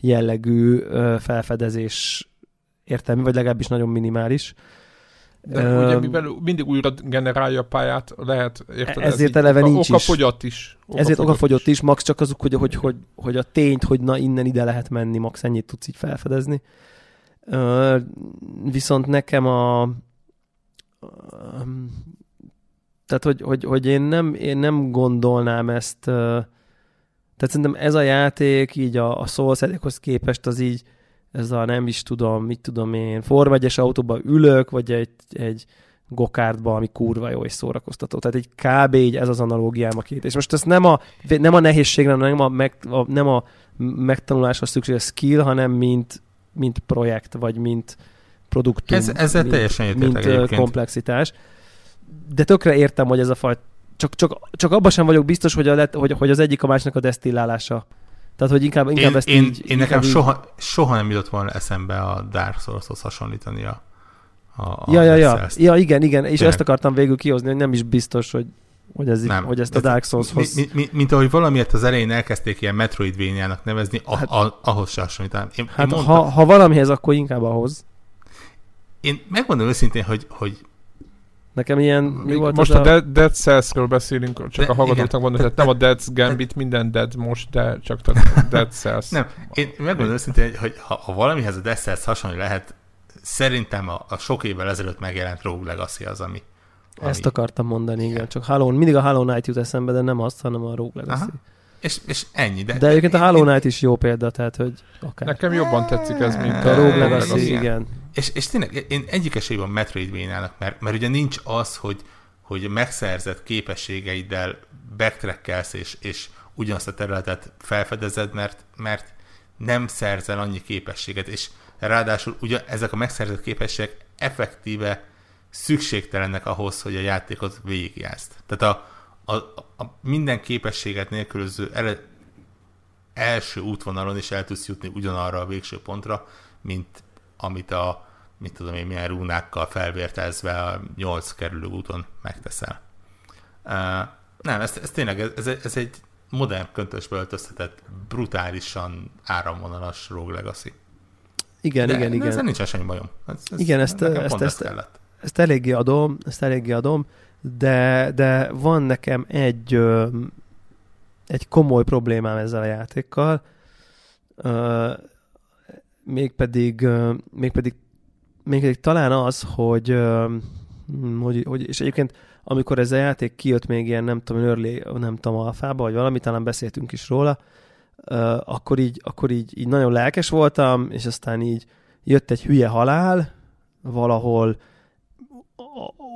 jellegű felfedezés értelmi, vagy legalábbis nagyon minimális. De uh, ugye mivel mindig újra generálja a pályát, lehet, érted? Ezért ez eleve nincs oka fogyott is. Oka ezért oka fogyott is. is, max csak azok, hogy, hogy, hogy, hogy a tényt, hogy na innen ide lehet menni, max ennyit tudsz így felfedezni. Uh, viszont nekem a tehát, hogy, hogy, hogy én, nem, én nem gondolnám ezt, tehát szerintem ez a játék így a, a Souls képest az így, ez a nem is tudom, mit tudom én, Forma 1 autóban ülök, vagy egy, egy gokártba, ami kurva jó és szórakoztató. Tehát egy kb. így ez az analógiám a két. És most ez nem a, nem a nehézségre, nem a, meg, a, nem a megtanulásra szükséges skill, hanem mint, mint projekt, vagy mint produktum. Ez, ezzel mint, teljesen mint egyébként. komplexitás. De tökre értem, hogy ez a fajta csak, csak, csak abban sem vagyok biztos, hogy, a hogy, hogy az egyik a másiknak a desztillálása. Tehát, hogy inkább, inkább én, ezt én, így... Én nekem így... soha, soha nem jutott volna eszembe a Dark Souls-hoz hasonlítani a, a, a ja, ja, ja. ja, igen, igen, és Tényleg. ezt akartam végül kihozni, hogy nem is biztos, hogy, hogy, ez nem. hogy ezt a Dark Souls-hoz... Mi, mi, mint ahogy valamiért az elején elkezdték ilyen Metroidvania-nak nevezni, a, hát, a, ahhoz se hasonlítanám. Én, hát én mondtam, ha, ha valamihez, akkor inkább ahhoz. Én megmondom őszintén, hogy, hogy Nekem ilyen... Mi volt most a, a Dead, Dead Cells-ről beszélünk, csak de, a hallgatóknak mondom, hogy nem a Dead Gambit, minden Dead most, de csak a Dead Cells. Nem, én megmondom őszintén, hogy ha, ha valamihez a Dead Cells hasonló lehet, szerintem a, a sok évvel ezelőtt megjelent Rogue Legacy az, ami... ami... Ezt akartam mondani, igen. Csak Hollow, mindig a Hollow Knight jut eszembe, de nem azt, hanem a Rogue Legacy. Aha. És, és ennyi. De, de egyébként a Hollow Knight is jó példa, tehát hogy akár. Nekem jobban tetszik ez, mint a Rogue Legacy, igen. És, és tényleg én egyik esélyben Metroidvania-nak, mert, mert ugye nincs az, hogy, hogy megszerzett képességeiddel backtrackelsz és, és ugyanazt a területet felfedezed, mert, mert nem szerzel annyi képességet, és ráadásul ugye ezek a megszerzett képességek effektíve szükségtelennek ahhoz, hogy a játékot végigjázd. Tehát a, a, a minden képességet nélkülöző ele, első útvonalon is el tudsz jutni ugyanarra a végső pontra, mint amit a mit tudom én, milyen rúnákkal felvértezve a nyolc kerülő úton megteszel. Uh, nem, ez, ez tényleg, ez, ez egy modern köntösből öltöztetett, brutálisan áramvonalas Rogue Legacy. Igen, de, igen, de igen. Ezzel nincs semmi bajom. Ez, ez, igen, ezt, ezt, ezt, ezt, ezt eléggé adom, ezt eléggé adom, de, de van nekem egy, ö, egy komoly problémám ezzel a játékkal, ö, mégpedig, ö, mégpedig még talán az, hogy, hogy, hogy, és egyébként amikor ez a játék kijött még ilyen, nem tudom, early, nem tudom, alfába, vagy valami, talán beszéltünk is róla, akkor így, akkor így, így nagyon lelkes voltam, és aztán így jött egy hülye halál, valahol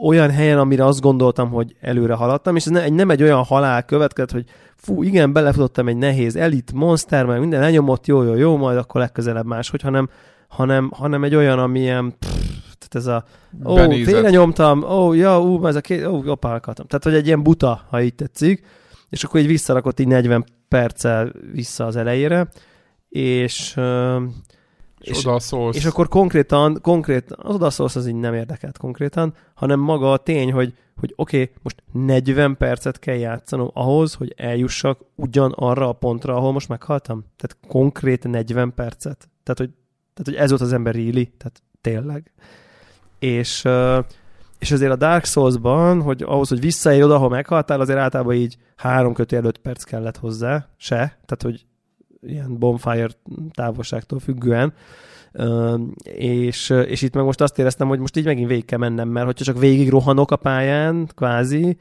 olyan helyen, amire azt gondoltam, hogy előre haladtam, és ez nem, nem egy olyan halál következett, hogy fú, igen, belefutottam egy nehéz elit monster, meg minden lenyomott, jó, jó, jó, majd akkor legközelebb máshogy, hanem hanem, hanem egy olyan, amilyen pff, tehát ez a ó, félre nyomtam, ó, ja, ú, ez a két, ó, opálkatom. Tehát, hogy egy ilyen buta, ha így tetszik, és akkor így visszarakott így 40 perccel vissza az elejére, és és, és, és akkor konkrétan, konkrét, az odaszólsz az így nem érdekelt konkrétan, hanem maga a tény, hogy, hogy oké, okay, most 40 percet kell játszanom ahhoz, hogy eljussak ugyan arra a pontra, ahol most meghaltam. Tehát konkrét 40 percet. Tehát, hogy tehát, hogy ez volt az ember really, tehát tényleg. És, és azért a Dark Souls-ban, hogy ahhoz, hogy visszaérj oda, ahol meghaltál, azért általában így három kötél öt perc kellett hozzá, se, tehát, hogy ilyen bonfire távolságtól függően. És, és itt meg most azt éreztem, hogy most így megint végig kell mennem, mert hogyha csak végig rohanok a pályán, kvázi,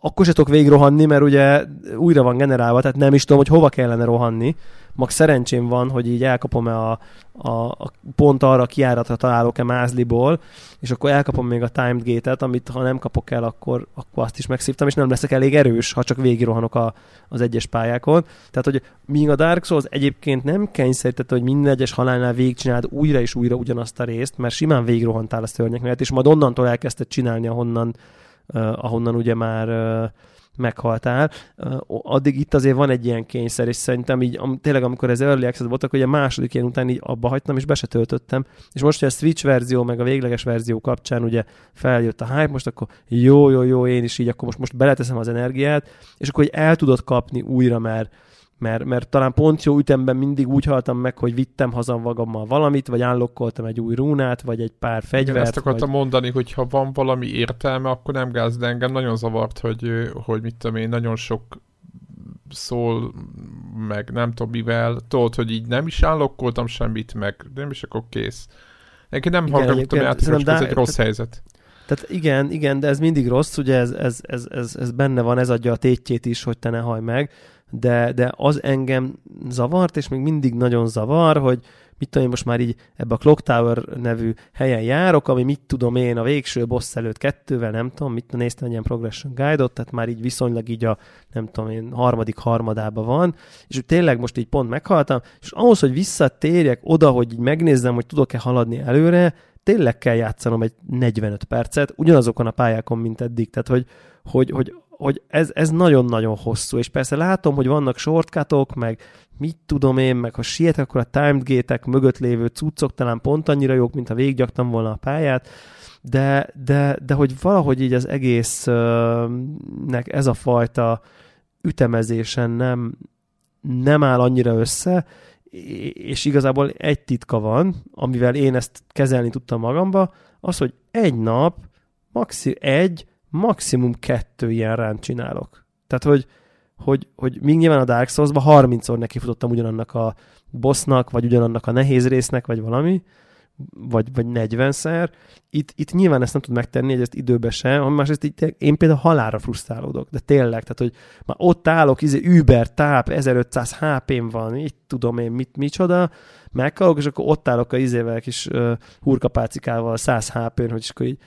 akkor se tudok végig rohanni, mert ugye újra van generálva, tehát nem is tudom, hogy hova kellene rohanni, mag szerencsém van, hogy így elkapom-e a, a, a pont arra a kiáratra találok-e mázliból, és akkor elkapom még a timed gate-et, amit ha nem kapok el, akkor, akkor azt is megszívtam, és nem leszek elég erős, ha csak végigrohanok a, az egyes pályákon. Tehát, hogy míg a Dark Souls egyébként nem kényszerítette, hogy minden egyes halálnál végigcsináld újra és újra ugyanazt a részt, mert simán végigrohantál a szörnyek mellett, és majd onnantól elkezdted csinálni, ahonnan, ahonnan ugye már meghaltál, addig itt azért van egy ilyen kényszer, és szerintem így tényleg amikor ez early access voltak, hogy a második ilyen után így abba hagytam, és be se töltöttem, és most, hogy a Switch verzió, meg a végleges verzió kapcsán ugye feljött a hype, most akkor jó, jó, jó, én is így, akkor most, most beleteszem az energiát, és akkor hogy el tudod kapni újra, mert mert, mert talán pont jó ütemben mindig úgy haltam meg, hogy vittem haza magammal valamit, vagy állokkoltam egy új rúnát, vagy egy pár fegyvert. Igen, ezt akartam vagy... mondani, hogy ha van valami értelme, akkor nem gáz, de engem nagyon zavart, hogy, hogy mit tudom én, nagyon sok szól, meg nem tudom mivel, tudod, hogy így nem is állokkoltam semmit, meg nem is akkor kész. Neki nem hallgatom játékos, ez egy rossz helyzet. Tehát igen, igen, de ez mindig rossz, ugye ez, ez, ez, ez, ez benne van, ez adja a tétjét is, hogy te ne haj meg, de, de az engem zavart, és még mindig nagyon zavar, hogy mit tudom én most már így ebbe a Clock Tower nevű helyen járok, ami mit tudom én a végső boss előtt kettővel, nem tudom, mit néztem egy ilyen progression guide-ot, tehát már így viszonylag így a, nem tudom én, harmadik harmadában van, és úgy tényleg most így pont meghaltam, és ahhoz, hogy visszatérjek oda, hogy így megnézzem, hogy tudok-e haladni előre, tényleg kell játszanom egy 45 percet, ugyanazokon a pályákon, mint eddig, tehát hogy, hogy, hogy hogy ez, ez nagyon-nagyon hosszú, és persze látom, hogy vannak shortcutok, meg mit tudom én, meg ha sietek, akkor a timed gate mögött lévő cuccok talán pont annyira jók, mint ha végiggyaktam volna a pályát, de, de, de hogy valahogy így az egésznek ez a fajta ütemezésen nem, nem áll annyira össze, és igazából egy titka van, amivel én ezt kezelni tudtam magamba, az, hogy egy nap, maxi egy, maximum kettő ilyen rán csinálok. Tehát, hogy, hogy, hogy még nyilván a Dark Souls-ba 30-szor nekifutottam ugyanannak a bossnak, vagy ugyanannak a nehéz résznek, vagy valami, vagy, vagy 40-szer. Itt, itt nyilván ezt nem tud megtenni, hogy ezt időbe se, másrészt itt én például halára frusztrálódok, de tényleg, tehát hogy már ott állok, izé, Uber, táp, 1500 HP-m van, így tudom én mit, micsoda, meghalok, és akkor ott állok a izével kis uh, hurkapácikával 100 HP-n, hogy is akkor így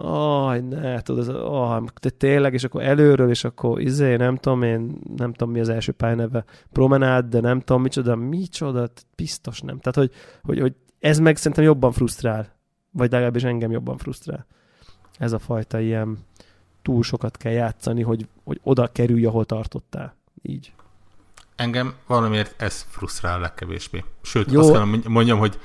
aj, ne, tudod, az, oh, de tényleg, és akkor előről, és akkor izé, nem tudom én, nem tudom mi az első neve, promenád, de nem tudom micsoda, micsoda, biztos nem. Tehát, hogy, hogy, hogy ez meg szerintem jobban frusztrál, vagy legalábbis engem jobban frusztrál. Ez a fajta ilyen túl sokat kell játszani, hogy, hogy oda kerülj, ahol tartottál. Így. Engem valamiért ez frusztrál legkevésbé. Sőt, Jó. azt kell mondjam, hogy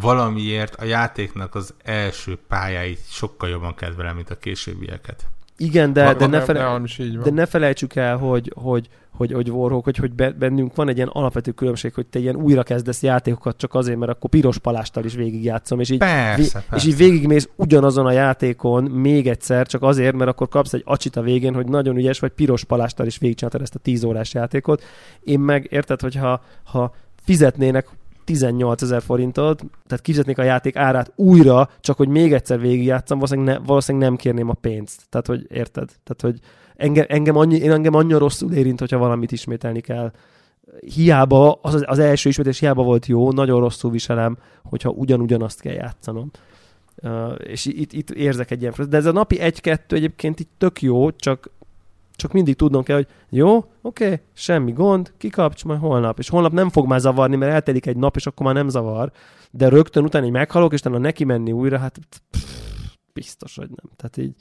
valamiért a játéknak az első pályáit sokkal jobban kedvelem, mint a későbbieket. Igen, de, de, ne, fele, de ne felejtsük el, hogy, hogy, hogy, hogy Warhawk, hogy, hogy bennünk van egy ilyen alapvető különbség, hogy te ilyen újra kezdesz játékokat csak azért, mert akkor piros palástal is végigjátszom, és így, persze, vé, persze. és így végigmész ugyanazon a játékon még egyszer, csak azért, mert akkor kapsz egy acsit a végén, hogy nagyon ügyes vagy, piros palástal is végigcsináltad ezt a 10 órás játékot. Én meg érted, hogyha ha fizetnének 18 ezer forintot, tehát kifizetnék a játék árát újra, csak hogy még egyszer végigjátszom, valószínűleg, ne, valószínűleg nem kérném a pénzt. Tehát, hogy érted? Tehát, hogy engem, engem, annyi, én engem annyira rosszul érint, hogyha valamit ismételni kell. Hiába, az, az első ismétlés hiába volt jó, nagyon rosszul viselem, hogyha ugyanugyanazt kell játszanom. Uh, és itt, itt érzek egy ilyen De ez a napi egy-kettő egyébként itt tök jó, csak csak mindig tudnom kell, hogy jó, oké, okay, semmi gond, kikapcs majd holnap. És holnap nem fog már zavarni, mert eltelik egy nap, és akkor már nem zavar. De rögtön utána egy meghalok, és utána neki menni újra, hát pff, biztos, hogy nem. Tehát így,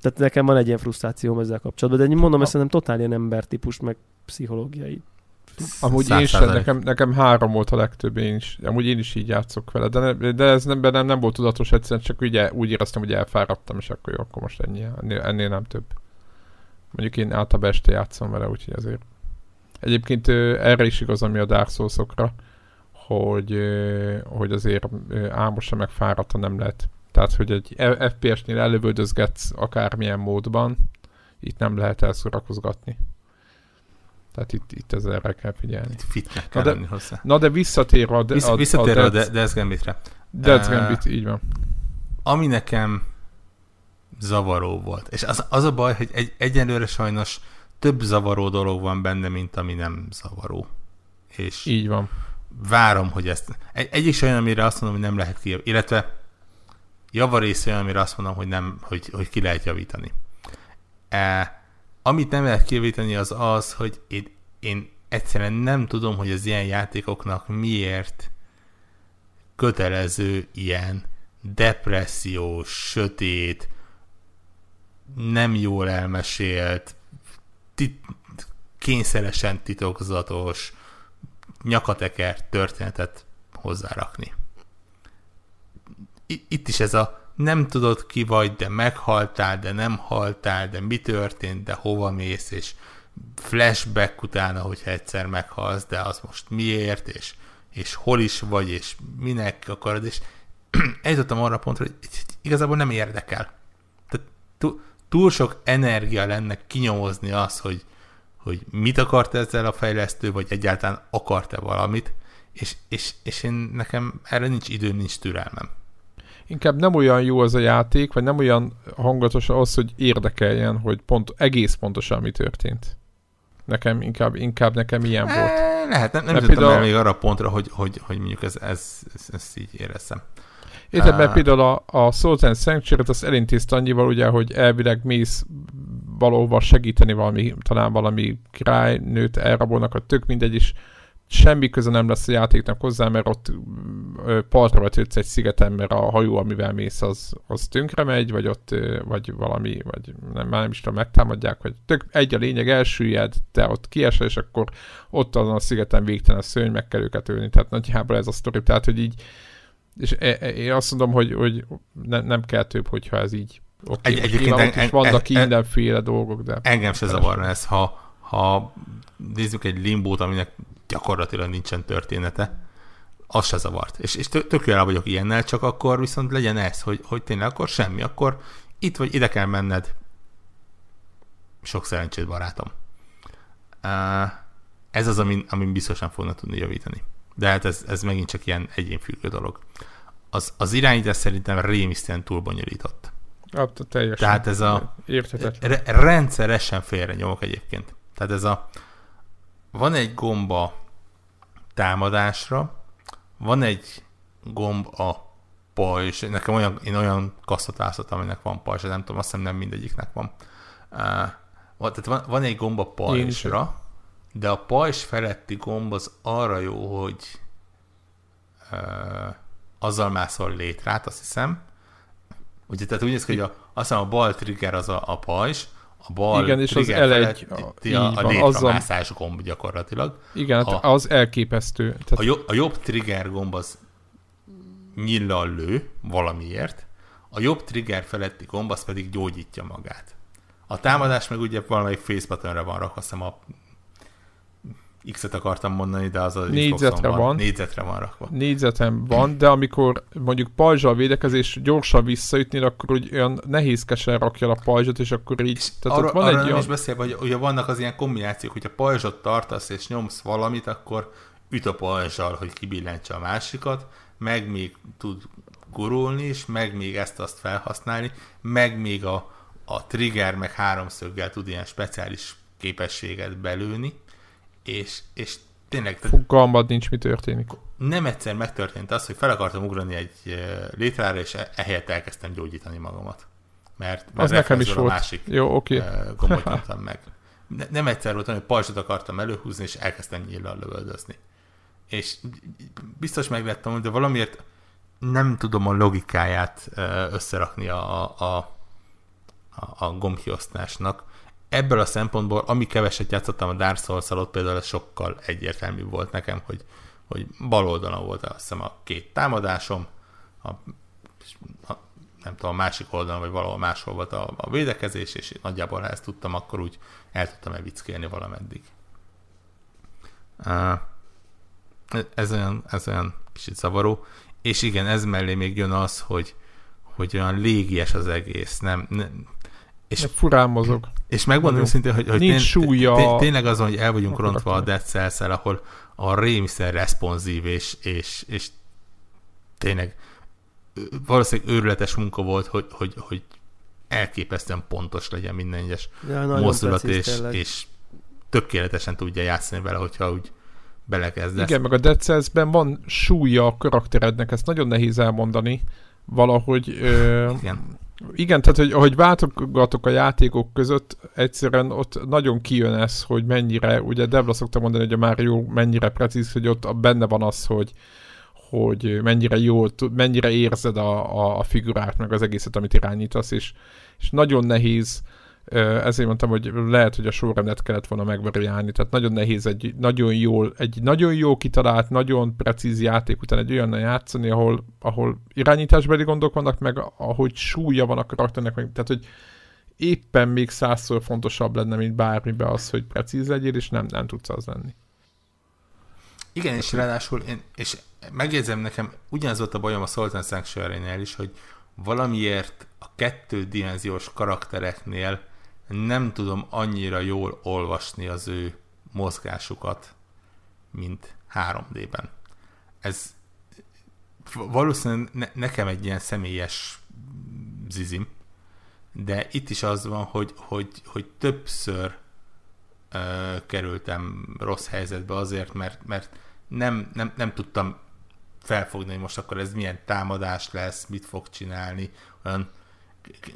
tehát nekem van egy ilyen frusztrációm ezzel kapcsolatban, de mondom, ezt szerintem totál ilyen embertípus, meg pszichológiai. Amúgy én is, nekem, nekem három volt a legtöbb, én is, amúgy én is így játszok vele, de, ne, de ez nem, nem, nem volt tudatos, egyszerűen csak ugye úgy éreztem, hogy elfáradtam, és akkor jó, akkor most ennyi, ennél, ennél nem több. Mondjuk én általában este játszom vele, úgyhogy azért. Egyébként erre is igaz, ami a Dark souls hogy, hogy azért álmosan meg fáradta nem lehet. Tehát, hogy egy FPS-nél elővöldözgetsz akármilyen módban, itt nem lehet elszórakozgatni. Tehát itt, itt ezzel kell figyelni. Itt fitnek kell na de, lenni hozzá. Na de visszatérve a, Vissz, a, visszatérve a, Death, a Death Gambitre. Death Gambit, uh, így van. Ami nekem zavaró volt. És az, az a baj, hogy egy, egyenlőre sajnos több zavaró dolog van benne, mint ami nem zavaró. És Így van. Várom, hogy ezt... Egy, egy is olyan, amire azt mondom, hogy nem lehet ki... Illetve javarész olyan, amire azt mondom, hogy, nem, hogy, hogy ki lehet javítani. E, amit nem lehet kijavítani, az az, hogy én, én egyszerűen nem tudom, hogy az ilyen játékoknak miért kötelező ilyen depressziós, sötét, nem jól elmesélt, tit- kényszeresen titokzatos, nyakateker történetet hozzárakni. Itt is ez a nem tudod ki vagy, de meghaltál, de nem haltál, de mi történt, de hova mész, és flashback utána, hogyha egyszer meghalsz, de az most miért, és, és hol is vagy, és minek akarod, és eljutottam arra pontra, hogy igazából nem érdekel. Tehát túl sok energia lenne kinyomozni az, hogy, hogy mit akart ezzel a fejlesztő, vagy egyáltalán akart-e valamit, és, és, és én nekem erre nincs időm, nincs türelmem. inkább nem olyan jó az a játék, vagy nem olyan hangatos az, hogy érdekeljen, hogy pont, egész pontosan mi történt. Nekem inkább, inkább nekem ilyen e, volt. Lehet, nem, nem jutottam például... el még arra a pontra, hogy, hogy, hogy mondjuk ez, ez, ez, ez így éreztem. Érted, mert például a, a Souls and Sanctuary-t azt elintézte annyival, ugye, hogy elvileg mész valóban segíteni valami, talán valami királynőt elrabolnak, a tök mindegy is, semmi köze nem lesz a játéknak hozzá, mert ott partra vetődsz egy szigeten, mert a hajó, amivel mész, az, az tönkre megy, vagy ott, vagy valami, vagy nem, már nem is tudom, megtámadják, hogy tök egy a lényeg, elsüllyed, te ott kiesel, és akkor ott azon a szigeten végtelen szörny, meg kell őket ölni. Tehát nagyjából ez a sztori, tehát hogy így, és e, e, én azt mondom, hogy, hogy ne, nem kell több, hogyha ez így Okay, egy, egyébként en, is vannak en, mindenféle dolgok, de... Engem se zavarna ez, ha, ha nézzük egy limbót, aminek gyakorlatilag nincsen története, az se zavart. És, és tök jól vagyok ilyennel, csak akkor viszont legyen ez, hogy, hogy tényleg akkor semmi, akkor itt vagy ide kell menned. Sok szerencsét, barátom. Ez az, amin, amin biztosan fognak tudni javítani. De hát ez, ez megint csak ilyen egyénfüggő dolog. Az, az irányítás szerintem rémisztően túlbonyolított. Hát, teljesen. Tehát ez a... Re- rendszeresen félre nyomok egyébként. Tehát ez a van egy gomba támadásra, van egy gomb a pajzs, nekem olyan, én olyan kasztot választottam, aminek van pajzs, nem tudom, azt hiszem nem mindegyiknek van. Uh, tehát van, van egy gomb a pajzsra, de a pajzs feletti gomb az arra jó, hogy uh, azzal mászol létrát, azt hiszem. Ugye, tehát úgy néz ki, hogy a, azt hiszem a bal trigger az a, a pajzs, a bal Igen, és az L1 a, a, a létramászás gomb gyakorlatilag. Igen, a, az elképesztő. Tehát... A, jobb, a jobb trigger gomb az nyillal lő valamiért, a jobb trigger feletti gomb az pedig gyógyítja magát. A támadás meg ugye valamelyik face buttonra van rakva, azt a X-et akartam mondani, de az a négyzetre van. van. Négyzetre van rakva. Négyzetem van, de amikor mondjuk pajzsal védekezés gyorsan visszaütni, akkor úgy olyan nehézkesen rakja a pajzsot, és akkor így... És tehát arra, van arra egy nem olyan... is beszélve, hogy ugye vannak az ilyen kombinációk, hogyha pajzsot tartasz és nyomsz valamit, akkor üt a pajzsal, hogy kibillentse a másikat, meg még tud gurulni is, meg még ezt-azt felhasználni, meg még a, a trigger, meg háromszöggel tud ilyen speciális képességet belőni és, és tényleg... Fogalmad nincs, mi történik. Nem egyszer megtörtént az, hogy fel akartam ugrani egy létrára, és e- ehelyett elkezdtem gyógyítani magamat. Mert, mert az nekem is volt. másik Jó, oké. Okay. gombot nyomtam meg. Ne, nem egyszer volt, hogy pajzsot akartam előhúzni, és elkezdtem nyíllal lövöldözni. És biztos meglettem, de valamiért nem tudom a logikáját összerakni a, a, a, a gombkiosztásnak ebből a szempontból, ami keveset játszottam a Dark souls ott például ez sokkal egyértelmű volt nekem, hogy, hogy bal oldalon volt azt hiszem a két támadásom, a, a, nem tudom, a másik oldalon, vagy valahol máshol volt a, a védekezés, és nagyjából ha ezt tudtam, akkor úgy el tudtam evickélni valameddig. Ez olyan, ez olyan kicsit zavaró. És igen, ez mellé még jön az, hogy, hogy olyan légies az egész. Nem, nem, és furán mozog. És megmondom őszintén, hogy, hogy Nincs tén, súlya. Tén, tényleg azon, hogy el vagyunk rontva a Dead cells ahol a rémiszer responsív, és, és, és tényleg valószínűleg őrületes munka volt, hogy, hogy, hogy elképesztően pontos legyen minden egyes ja, mozdulat, és, és tökéletesen tudja játszani vele, hogyha úgy belekezdesz. Igen, meg a Dead Cells-ben van súlya a karakterednek, ezt nagyon nehéz elmondani. Valahogy... Ö... Igen igen, tehát hogy, hogy váltogatok a játékok között, egyszerűen ott nagyon kijön ez, hogy mennyire, ugye Debla szokta mondani, hogy a Mario mennyire precíz, hogy ott benne van az, hogy, hogy mennyire jó, mennyire érzed a, a, a figurát, meg az egészet, amit irányítasz, és, és nagyon nehéz uh, ezért mondtam, hogy lehet, hogy a sorrendet kellett volna megvariálni, tehát nagyon nehéz egy nagyon jól, egy nagyon jó kitalált, nagyon precíz játék után egy olyan játszani, ahol, ahol irányításbeli gondok vannak, meg ahogy súlya van a karakternek, meg, tehát hogy éppen még százszor fontosabb lenne, mint bármibe az, hogy precíz legyél, és nem, nem tudsz az lenni. Igen, és ráadásul én, és megjegyzem nekem, ugyanaz volt a bajom a Sultan sanctuary is, hogy valamiért a kettő dimenziós karaktereknél nem tudom annyira jól olvasni az ő mozgásukat, mint 3D-ben. Ez valószínűleg ne, nekem egy ilyen személyes zizim, de itt is az van, hogy, hogy, hogy többször ö, kerültem rossz helyzetbe azért, mert, mert nem, nem, nem tudtam felfogni, hogy most akkor ez milyen támadás lesz, mit fog csinálni. Olyan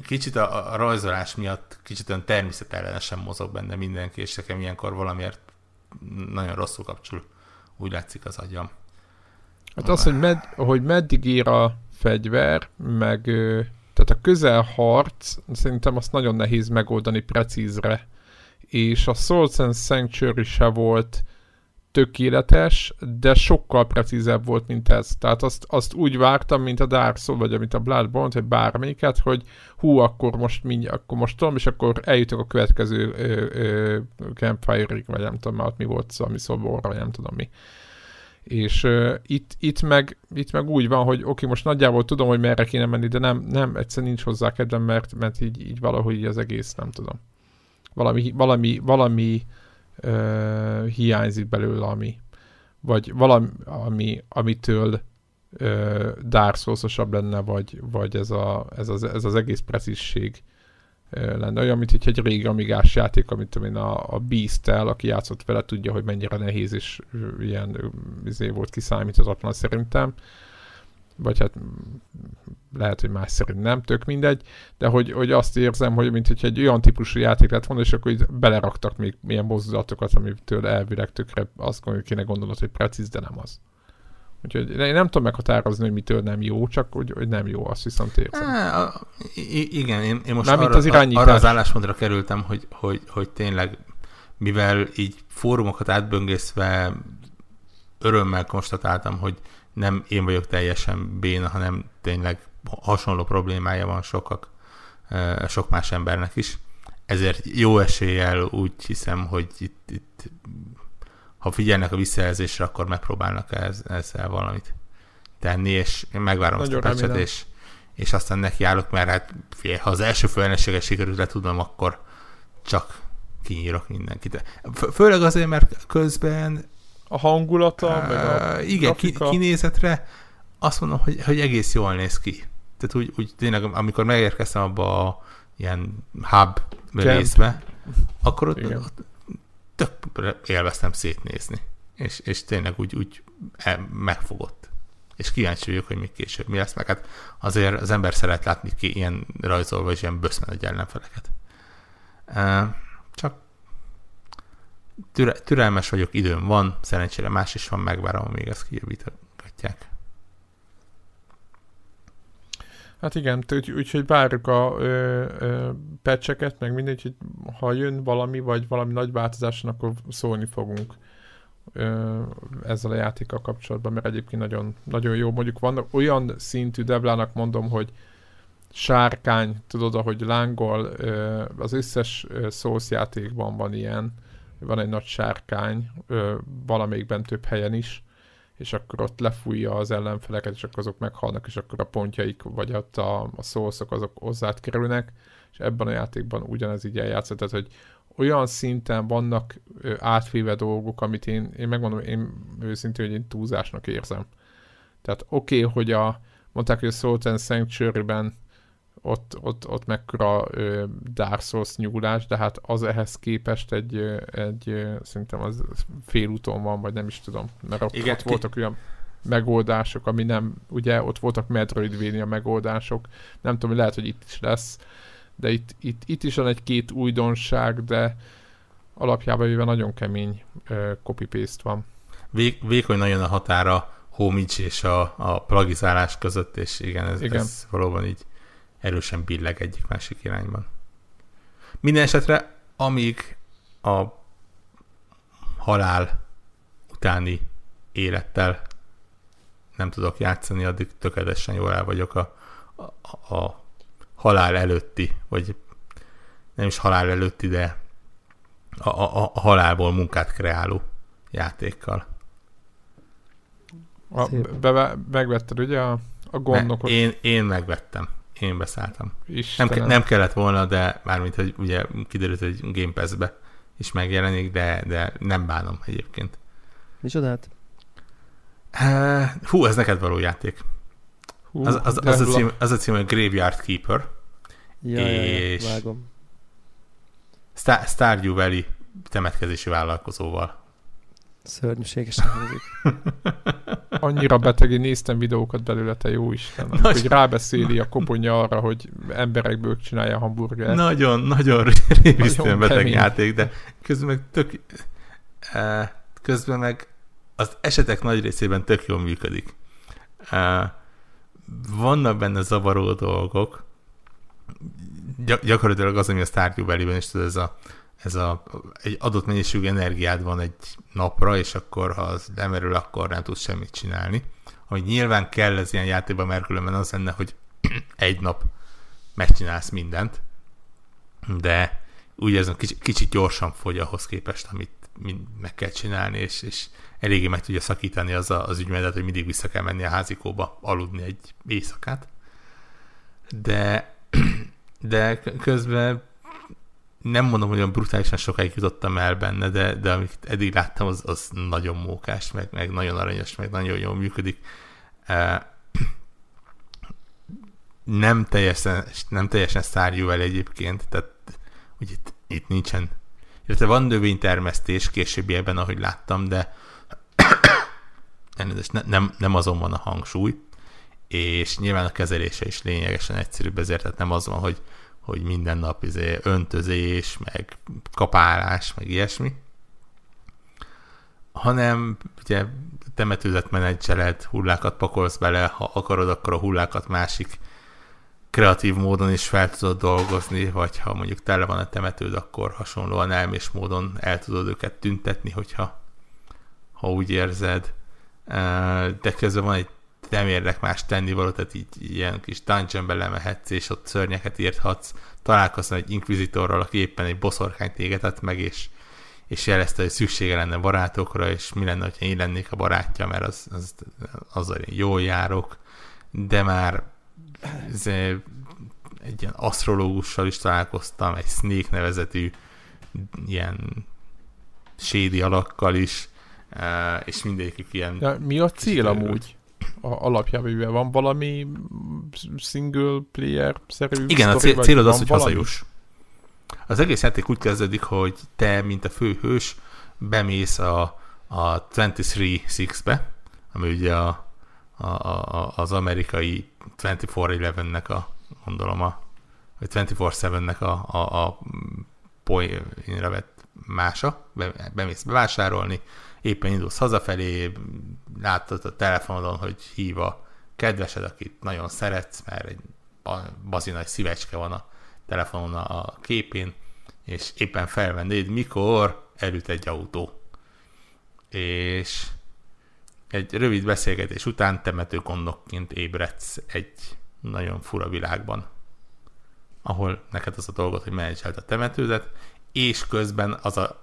kicsit a, a rajzolás miatt kicsit olyan természetellenesen mozog benne mindenki, és nekem ilyenkor valamiért nagyon rosszul kapcsul. Úgy látszik az agyam. Hát az, hogy, med, hogy meddig ír a fegyver, meg tehát a közelharc, szerintem azt nagyon nehéz megoldani precízre. És a Souls and Sanctuary se volt tökéletes, de sokkal precízebb volt, mint ez. Tehát azt, azt úgy vártam, mint a Dark Souls, vagy mint a Bloodborne, vagy bármelyiket, hogy hú, akkor most mindjárt, akkor most tudom, és akkor eljutok a következő ö, ö, campfire-ig, vagy nem tudom, ott mi volt, ami szoborra, vagy nem tudom mi. És uh, itt, itt, meg, itt meg úgy van, hogy oké, most nagyjából tudom, hogy merre kéne menni, de nem, nem egyszer nincs hozzá kedvem, mert, mert így, így valahogy így az egész, nem tudom. Valami, valami, valami hiányzik belőle, ami, vagy valami, ami, amitől uh, Dark lenne, vagy, vagy ez, a, ez, az, ez az egész precízség lenne. Olyan, mint egy régi amigás játék, amit én a, a Beast-tel, aki játszott vele, tudja, hogy mennyire nehéz és ilyen izé volt kiszámíthatatlan szerintem. Vagy hát lehet, hogy más szerint nem, tök mindegy, de hogy, hogy azt érzem, hogy mint hogy egy olyan típusú játék lett volna, és akkor így beleraktak még milyen mozdulatokat, amitől elvileg tökre azt kéne gondolod, hogy precíz, de nem az. Úgyhogy én nem tudom meghatározni, hogy mitől nem jó, csak hogy, hogy nem jó, azt viszont érzem. Á, igen, én, én most nem, arra, az arra az álláspontra kerültem, hogy, hogy, hogy tényleg, mivel így fórumokat átböngészve örömmel konstatáltam, hogy nem én vagyok teljesen béna, hanem tényleg hasonló problémája van sokak, sok más embernek is. Ezért jó eséllyel úgy hiszem, hogy itt, itt ha figyelnek a visszajelzésre, akkor megpróbálnak ez, ezzel valamit tenni, és én megvárom Nagyon azt a pecset, és, és aztán nekiállok, mert hát figyelj, ha az első főellenséget sikerült le tudom, akkor csak kinyírok mindenkit. Főleg azért, mert közben a hangulata, uh, meg a Igen, ki, kinézetre azt mondom, hogy, hogy egész jól néz ki. Tehát úgy, úgy tényleg, amikor megérkeztem abba a ilyen hub részbe, akkor ott, ott tök élveztem szétnézni. És, és tényleg úgy, úgy megfogott. És kíváncsi vagyok, hogy még később mi lesz, meg hát azért az ember szeret látni ki ilyen rajzolva és ilyen böszmen egy ellenfeleket. Csak türe, türelmes vagyok, időm van, szerencsére más is van, megvárom, amíg ezt kijavítgatják. Hát igen, úgyhogy úgy, várjuk a pecseket, meg mindegy, hogy ha jön valami, vagy valami nagy változáson, akkor szólni fogunk ö, ezzel a játékkal kapcsolatban, mert egyébként nagyon, nagyon jó. Mondjuk van olyan szintű devlának mondom, hogy sárkány, tudod, ahogy lángol, ö, az összes szósz játékban van ilyen, van egy nagy sárkány, ö, valamelyikben több helyen is, és akkor ott lefújja az ellenfeleket, és akkor azok meghalnak, és akkor a pontjaik, vagy ott a, a szószok azok hozzád kerülnek, és ebben a játékban ugyanez így eljátszott, tehát hogy olyan szinten vannak átvéve dolgok, amit én, én megmondom, én őszintén, hogy én túlzásnak érzem. Tehát oké, okay, hogy a, mondták, hogy a Salt and Sanctuary-ben ott, ott, ott mekkora ö, Dark Souls nyúlás, de hát az ehhez képest egy, egy szerintem az félúton van, vagy nem is tudom, mert ott, Igen, ott voltak olyan megoldások, ami nem, ugye ott voltak Metroidvania megoldások, nem tudom, lehet, hogy itt is lesz, de itt, itt, itt is van egy-két újdonság, de alapjában véve nagyon kemény uh, copy-paste van. Vé, vékony nagyon a határa homage és a, a plagizálás között, és igen, ez, igen. ez valóban így erősen billeg egyik másik irányban. Minden esetre, amíg a halál utáni élettel nem tudok játszani, addig tökéletesen jól el vagyok a, a, a halál előtti, vagy nem is halál előtti, de a, a, a halálból munkát kreáló játékkal. A, be, megvetted ugye a, a gondnokot? Én, én megvettem én beszálltam. Nem, nem kellett volna, de mármint, hogy ugye kiderült, hogy Game Pass-be is megjelenik, de, de nem bánom egyébként. Micsodát? Hú, ez neked való játék. Hú, az, az, az, a cím, az a cím, hogy Graveyard Keeper. Ja, és ja, ja, vágom. Star, Stardew Valley temetkezési vállalkozóval. Szörnyűségesen hangzik. Annyira beteg, néztem videókat belőle, te jó Isten. Nagyon... Hogy rábeszéli a koponya arra, hogy emberekből csinálja hamburgert. Nagyon, nagyon rémisztően beteg kemény. játék, de közben meg tök... Eh, közben meg az esetek nagy részében tök jól működik. Eh, vannak benne zavaró dolgok, gyakorlatilag az, ami a Stardew Valley-ben is, ez a ez a, egy adott mennyiségű energiád van egy napra, és akkor ha az lemerül, akkor nem tudsz semmit csinálni. Ami nyilván kell ez ilyen játékban, mert különben az lenne, hogy egy nap megcsinálsz mindent, de úgy ez kicsit, kicsit gyorsan fogy ahhoz képest, amit meg kell csinálni, és, és eléggé meg tudja szakítani az a, az ügymedet, hogy mindig vissza kell menni a házikóba aludni egy éjszakát. De, de közben nem mondom, hogy olyan brutálisan sokáig jutottam el benne, de, de amit eddig láttam, az, az nagyon mókás, meg, meg nagyon aranyos, meg nagyon jól működik. Nem teljesen, nem teljesen szárjú el egyébként, tehát úgy itt, itt nincsen. Illetve van növénytermesztés későbbiekben, ahogy láttam, de ne, nem, nem azon van a hangsúly, és nyilván a kezelése is lényegesen egyszerűbb, ezért tehát nem az van, hogy hogy minden nap izé öntözés, meg kapálás, meg ilyesmi, hanem ugye temetőzet menedzseled, hullákat pakolsz bele, ha akarod, akkor a hullákat másik kreatív módon is fel tudod dolgozni, vagy ha mondjuk tele van a temetőd, akkor hasonlóan elmés módon el tudod őket tüntetni, hogyha ha úgy érzed. De közben van egy nem érlek más tennivaló, tehát így ilyen kis dungeonbe lemehetsz, és ott szörnyeket írhatsz, találkozna egy inkvizitorral, aki éppen egy boszorkányt égetett meg, és, és jelezte, hogy szüksége lenne barátokra, és mi lenne, ha én lennék a barátja, mert az, az, azzal én jól járok, de már ez, egy ilyen asztrológussal is találkoztam, egy Snake nevezetű ilyen sédi alakkal is, és mindegyikük ilyen... Ja, mi a cél amúgy? Alapjában, van valami single player-szerű Igen, a cél, célod az, hogy valami? hazajuss. Az egész játék úgy kezdődik, hogy te, mint a főhős, bemész a, a 23-6-be, ami ugye a, a, a, az amerikai 24-11-nek a, gondolom a, vagy 24-7-nek a, a, a poénra vett mása, be, bemész bevásárolni, éppen indulsz hazafelé, látod a telefonodon, hogy hív a kedvesed, akit nagyon szeretsz, mert egy bazi nagy szívecske van a telefonon a képén, és éppen felvennéd, mikor elüt egy autó. És egy rövid beszélgetés után temetőkondokként ébredsz egy nagyon fura világban, ahol neked az a dolgot, hogy menedzselt a temetődet, és közben az a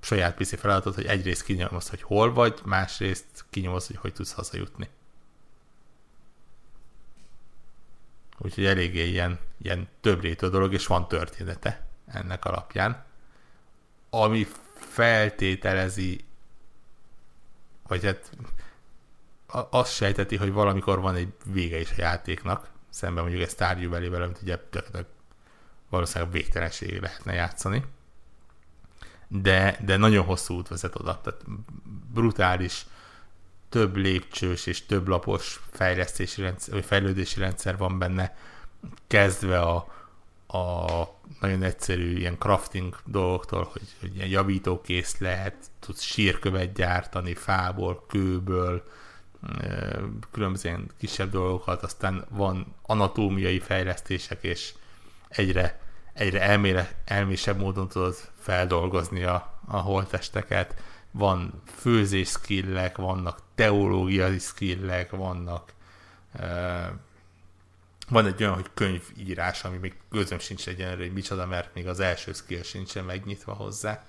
saját PC feladatot, hogy egyrészt kinyomsz, hogy hol vagy, másrészt kinyomsz, hogy hogy tudsz hazajutni. Úgyhogy eléggé ilyen, ilyen több rétű dolog, és van története ennek alapján, ami feltételezi, vagy hát azt sejteti, hogy valamikor van egy vége is a játéknak, szemben mondjuk egy Valley-vel, amit ugye valószínűleg végtelenség lehetne játszani. De, de nagyon hosszú út vezet oda, tehát brutális, több lépcsős és több lapos fejlesztési rendszer, vagy fejlődési rendszer van benne, kezdve a, a nagyon egyszerű ilyen crafting dolgoktól, hogy, hogy ilyen javítókész lehet, tudsz sírkövet gyártani fából, kőből, különböző kisebb dolgokat, aztán van anatómiai fejlesztések, és egyre egyre elméle, elmésebb módon tudod feldolgozni a, a holtesteket. Van főzés skillek, vannak teológiai skillek, vannak uh, van egy olyan, hogy könyvírás, ami még közöm sincs egyenlőre, hogy micsoda, mert még az első skill sincsen megnyitva hozzá,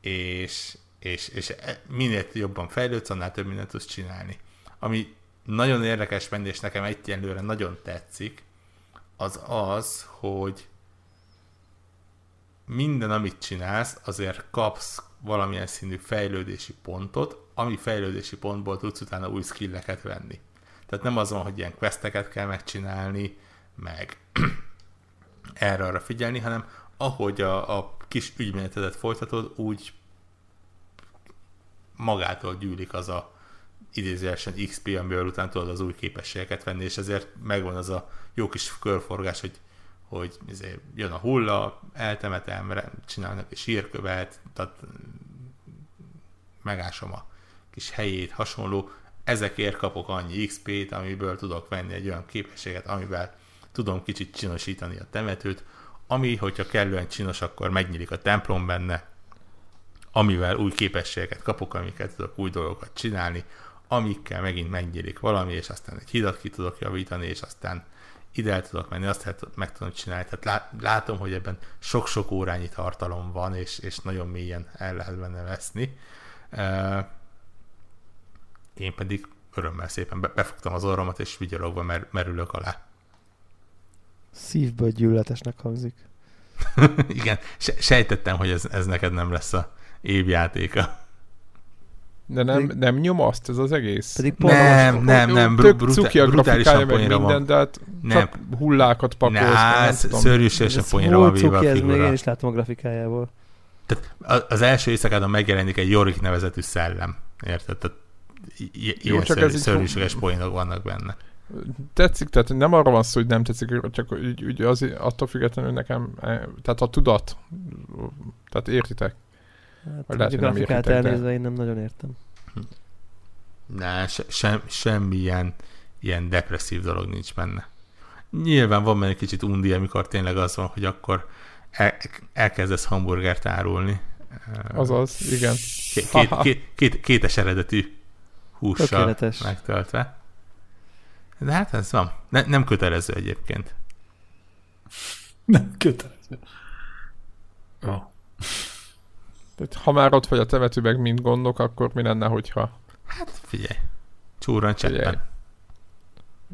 és, és, és e, minél jobban fejlődsz, annál több mindent tudsz csinálni. Ami nagyon érdekes benne, és nekem egyenlőre nagyon tetszik, az az, hogy minden, amit csinálsz, azért kapsz valamilyen színű fejlődési pontot, ami fejlődési pontból tudsz utána új skilleket venni. Tehát nem az van, hogy ilyen questeket kell megcsinálni, meg erre arra figyelni, hanem ahogy a, a kis ügymenetedet folytatod, úgy magától gyűlik az a idézőjelesen XP, amiből után tudod az új képességeket venni, és ezért megvan az a jó kis körforgás, hogy, hogy izé, jön a hulla, eltemetem, csinálnak egy sírkövet, tehát megásom a kis helyét, hasonló, ezekért kapok annyi XP-t, amiből tudok venni egy olyan képességet, amivel tudom kicsit csinosítani a temetőt, ami, hogyha kellően csinos, akkor megnyílik a templom benne, amivel új képességeket kapok, amiket tudok új dolgokat csinálni, amikkel megint megnyílik valami, és aztán egy hidat ki tudok javítani, és aztán ide el tudok menni, azt lehet, meg tudom csinálni. Tehát látom, hogy ebben sok-sok órányi tartalom van, és, és nagyon mélyen el lehet benne veszni. Én pedig örömmel szépen befogtam az orromat, és vigyalogva mer- merülök alá. Szívből gyűlöletesnek hangzik. Igen, se- sejtettem, hogy ez, ez neked nem lesz a évjátéka. De nem, pedig, nem nyomaszt ez az egész? Pedig nem, nem, nem, br- brutál, cuki a grafikája meg minden, van. de hát nem. csak hullákat pakolsz. Nah, szörnyűséges a poénra van véve a figura. ez még én is látom a grafikájából. Tehát az első éjszakában megjelenik egy Jorik nevezetű szellem. Érted? Tehát i- ilyen csak szörny, szörnyűséges poénok vannak benne. Tetszik, tehát nem arra van szó, hogy nem tetszik, csak úgy, úgy az, attól függetlenül nekem, e, tehát a tudat, tehát értitek? Hát, Vagy lehet, a grafikát elnézve de... én nem nagyon értem. Ne, se, sem, semmilyen ilyen depresszív dolog nincs benne. Nyilván van benne egy kicsit undi, amikor tényleg az van, hogy akkor el, elkezdesz hamburgert árulni. Azaz, igen. Két, két, két, két, kétes eredetű hússal Tökéletes. megtöltve. De hát ez van. Ne, nem kötelező egyébként. Nem kötelező. Oh. Tehát, ha már ott vagy a temetőben, mint gondok, akkor mi lenne, hogyha... Hát figyelj, csúran cseppen.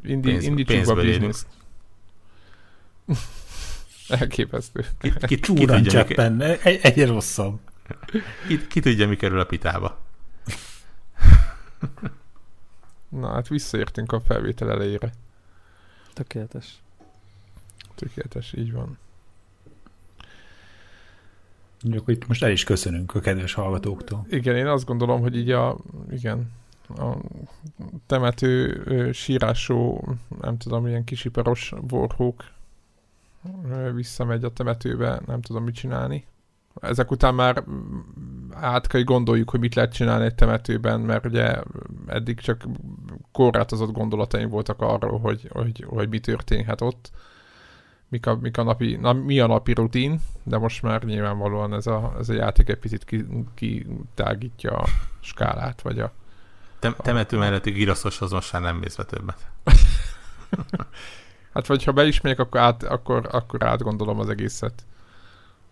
Indi, Pénz, indítsunk a bizniszt. Elképesztő. Ki, ki, ki Csúran cseppen, egy, egy rosszabb. Ki, ki tudja, mi kerül a pitába. Na hát visszaértünk a felvétel elejére. Tökéletes. Tökéletes, így van. Mondjuk, hogy most el is köszönünk a kedves hallgatóktól. Igen, én azt gondolom, hogy így a, igen, a temető sírásó, nem tudom, ilyen kisiparos vorhók visszamegy a temetőbe, nem tudom mit csinálni. Ezek után már át kell, gondoljuk, hogy mit lehet csinálni egy temetőben, mert ugye eddig csak korlátozott gondolataim voltak arról, hogy, hogy, hogy mi történhet ott mik a, mik a napi, na, mi a napi rutin, de most már nyilvánvalóan ez a, ez a játék egy picit kitágítja a skálát, vagy a... Tem, temető melletti giraszoshoz most már nem mész be többet. hát vagy ha be akkor, át, akkor, akkor átgondolom az egészet,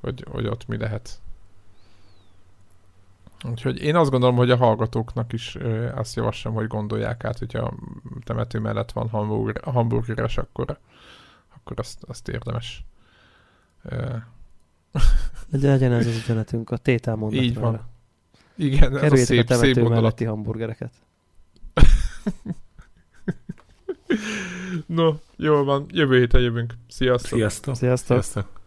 hogy, hogy ott mi lehet. Úgyhogy én azt gondolom, hogy a hallgatóknak is ö, azt javaslom, hogy gondolják át, hogyha temető mellett van hamburger, hamburgeres, akkor akkor azt, azt érdemes. Legyen, legyen ez az üzenetünk, a tétel mondat. Így van. Igen, ez a szép, a szép gondolat. hamburgereket. no, jó van. Jövő héten jövünk. Sziasztok. Sziasztok. Sziasztok. Sziasztok.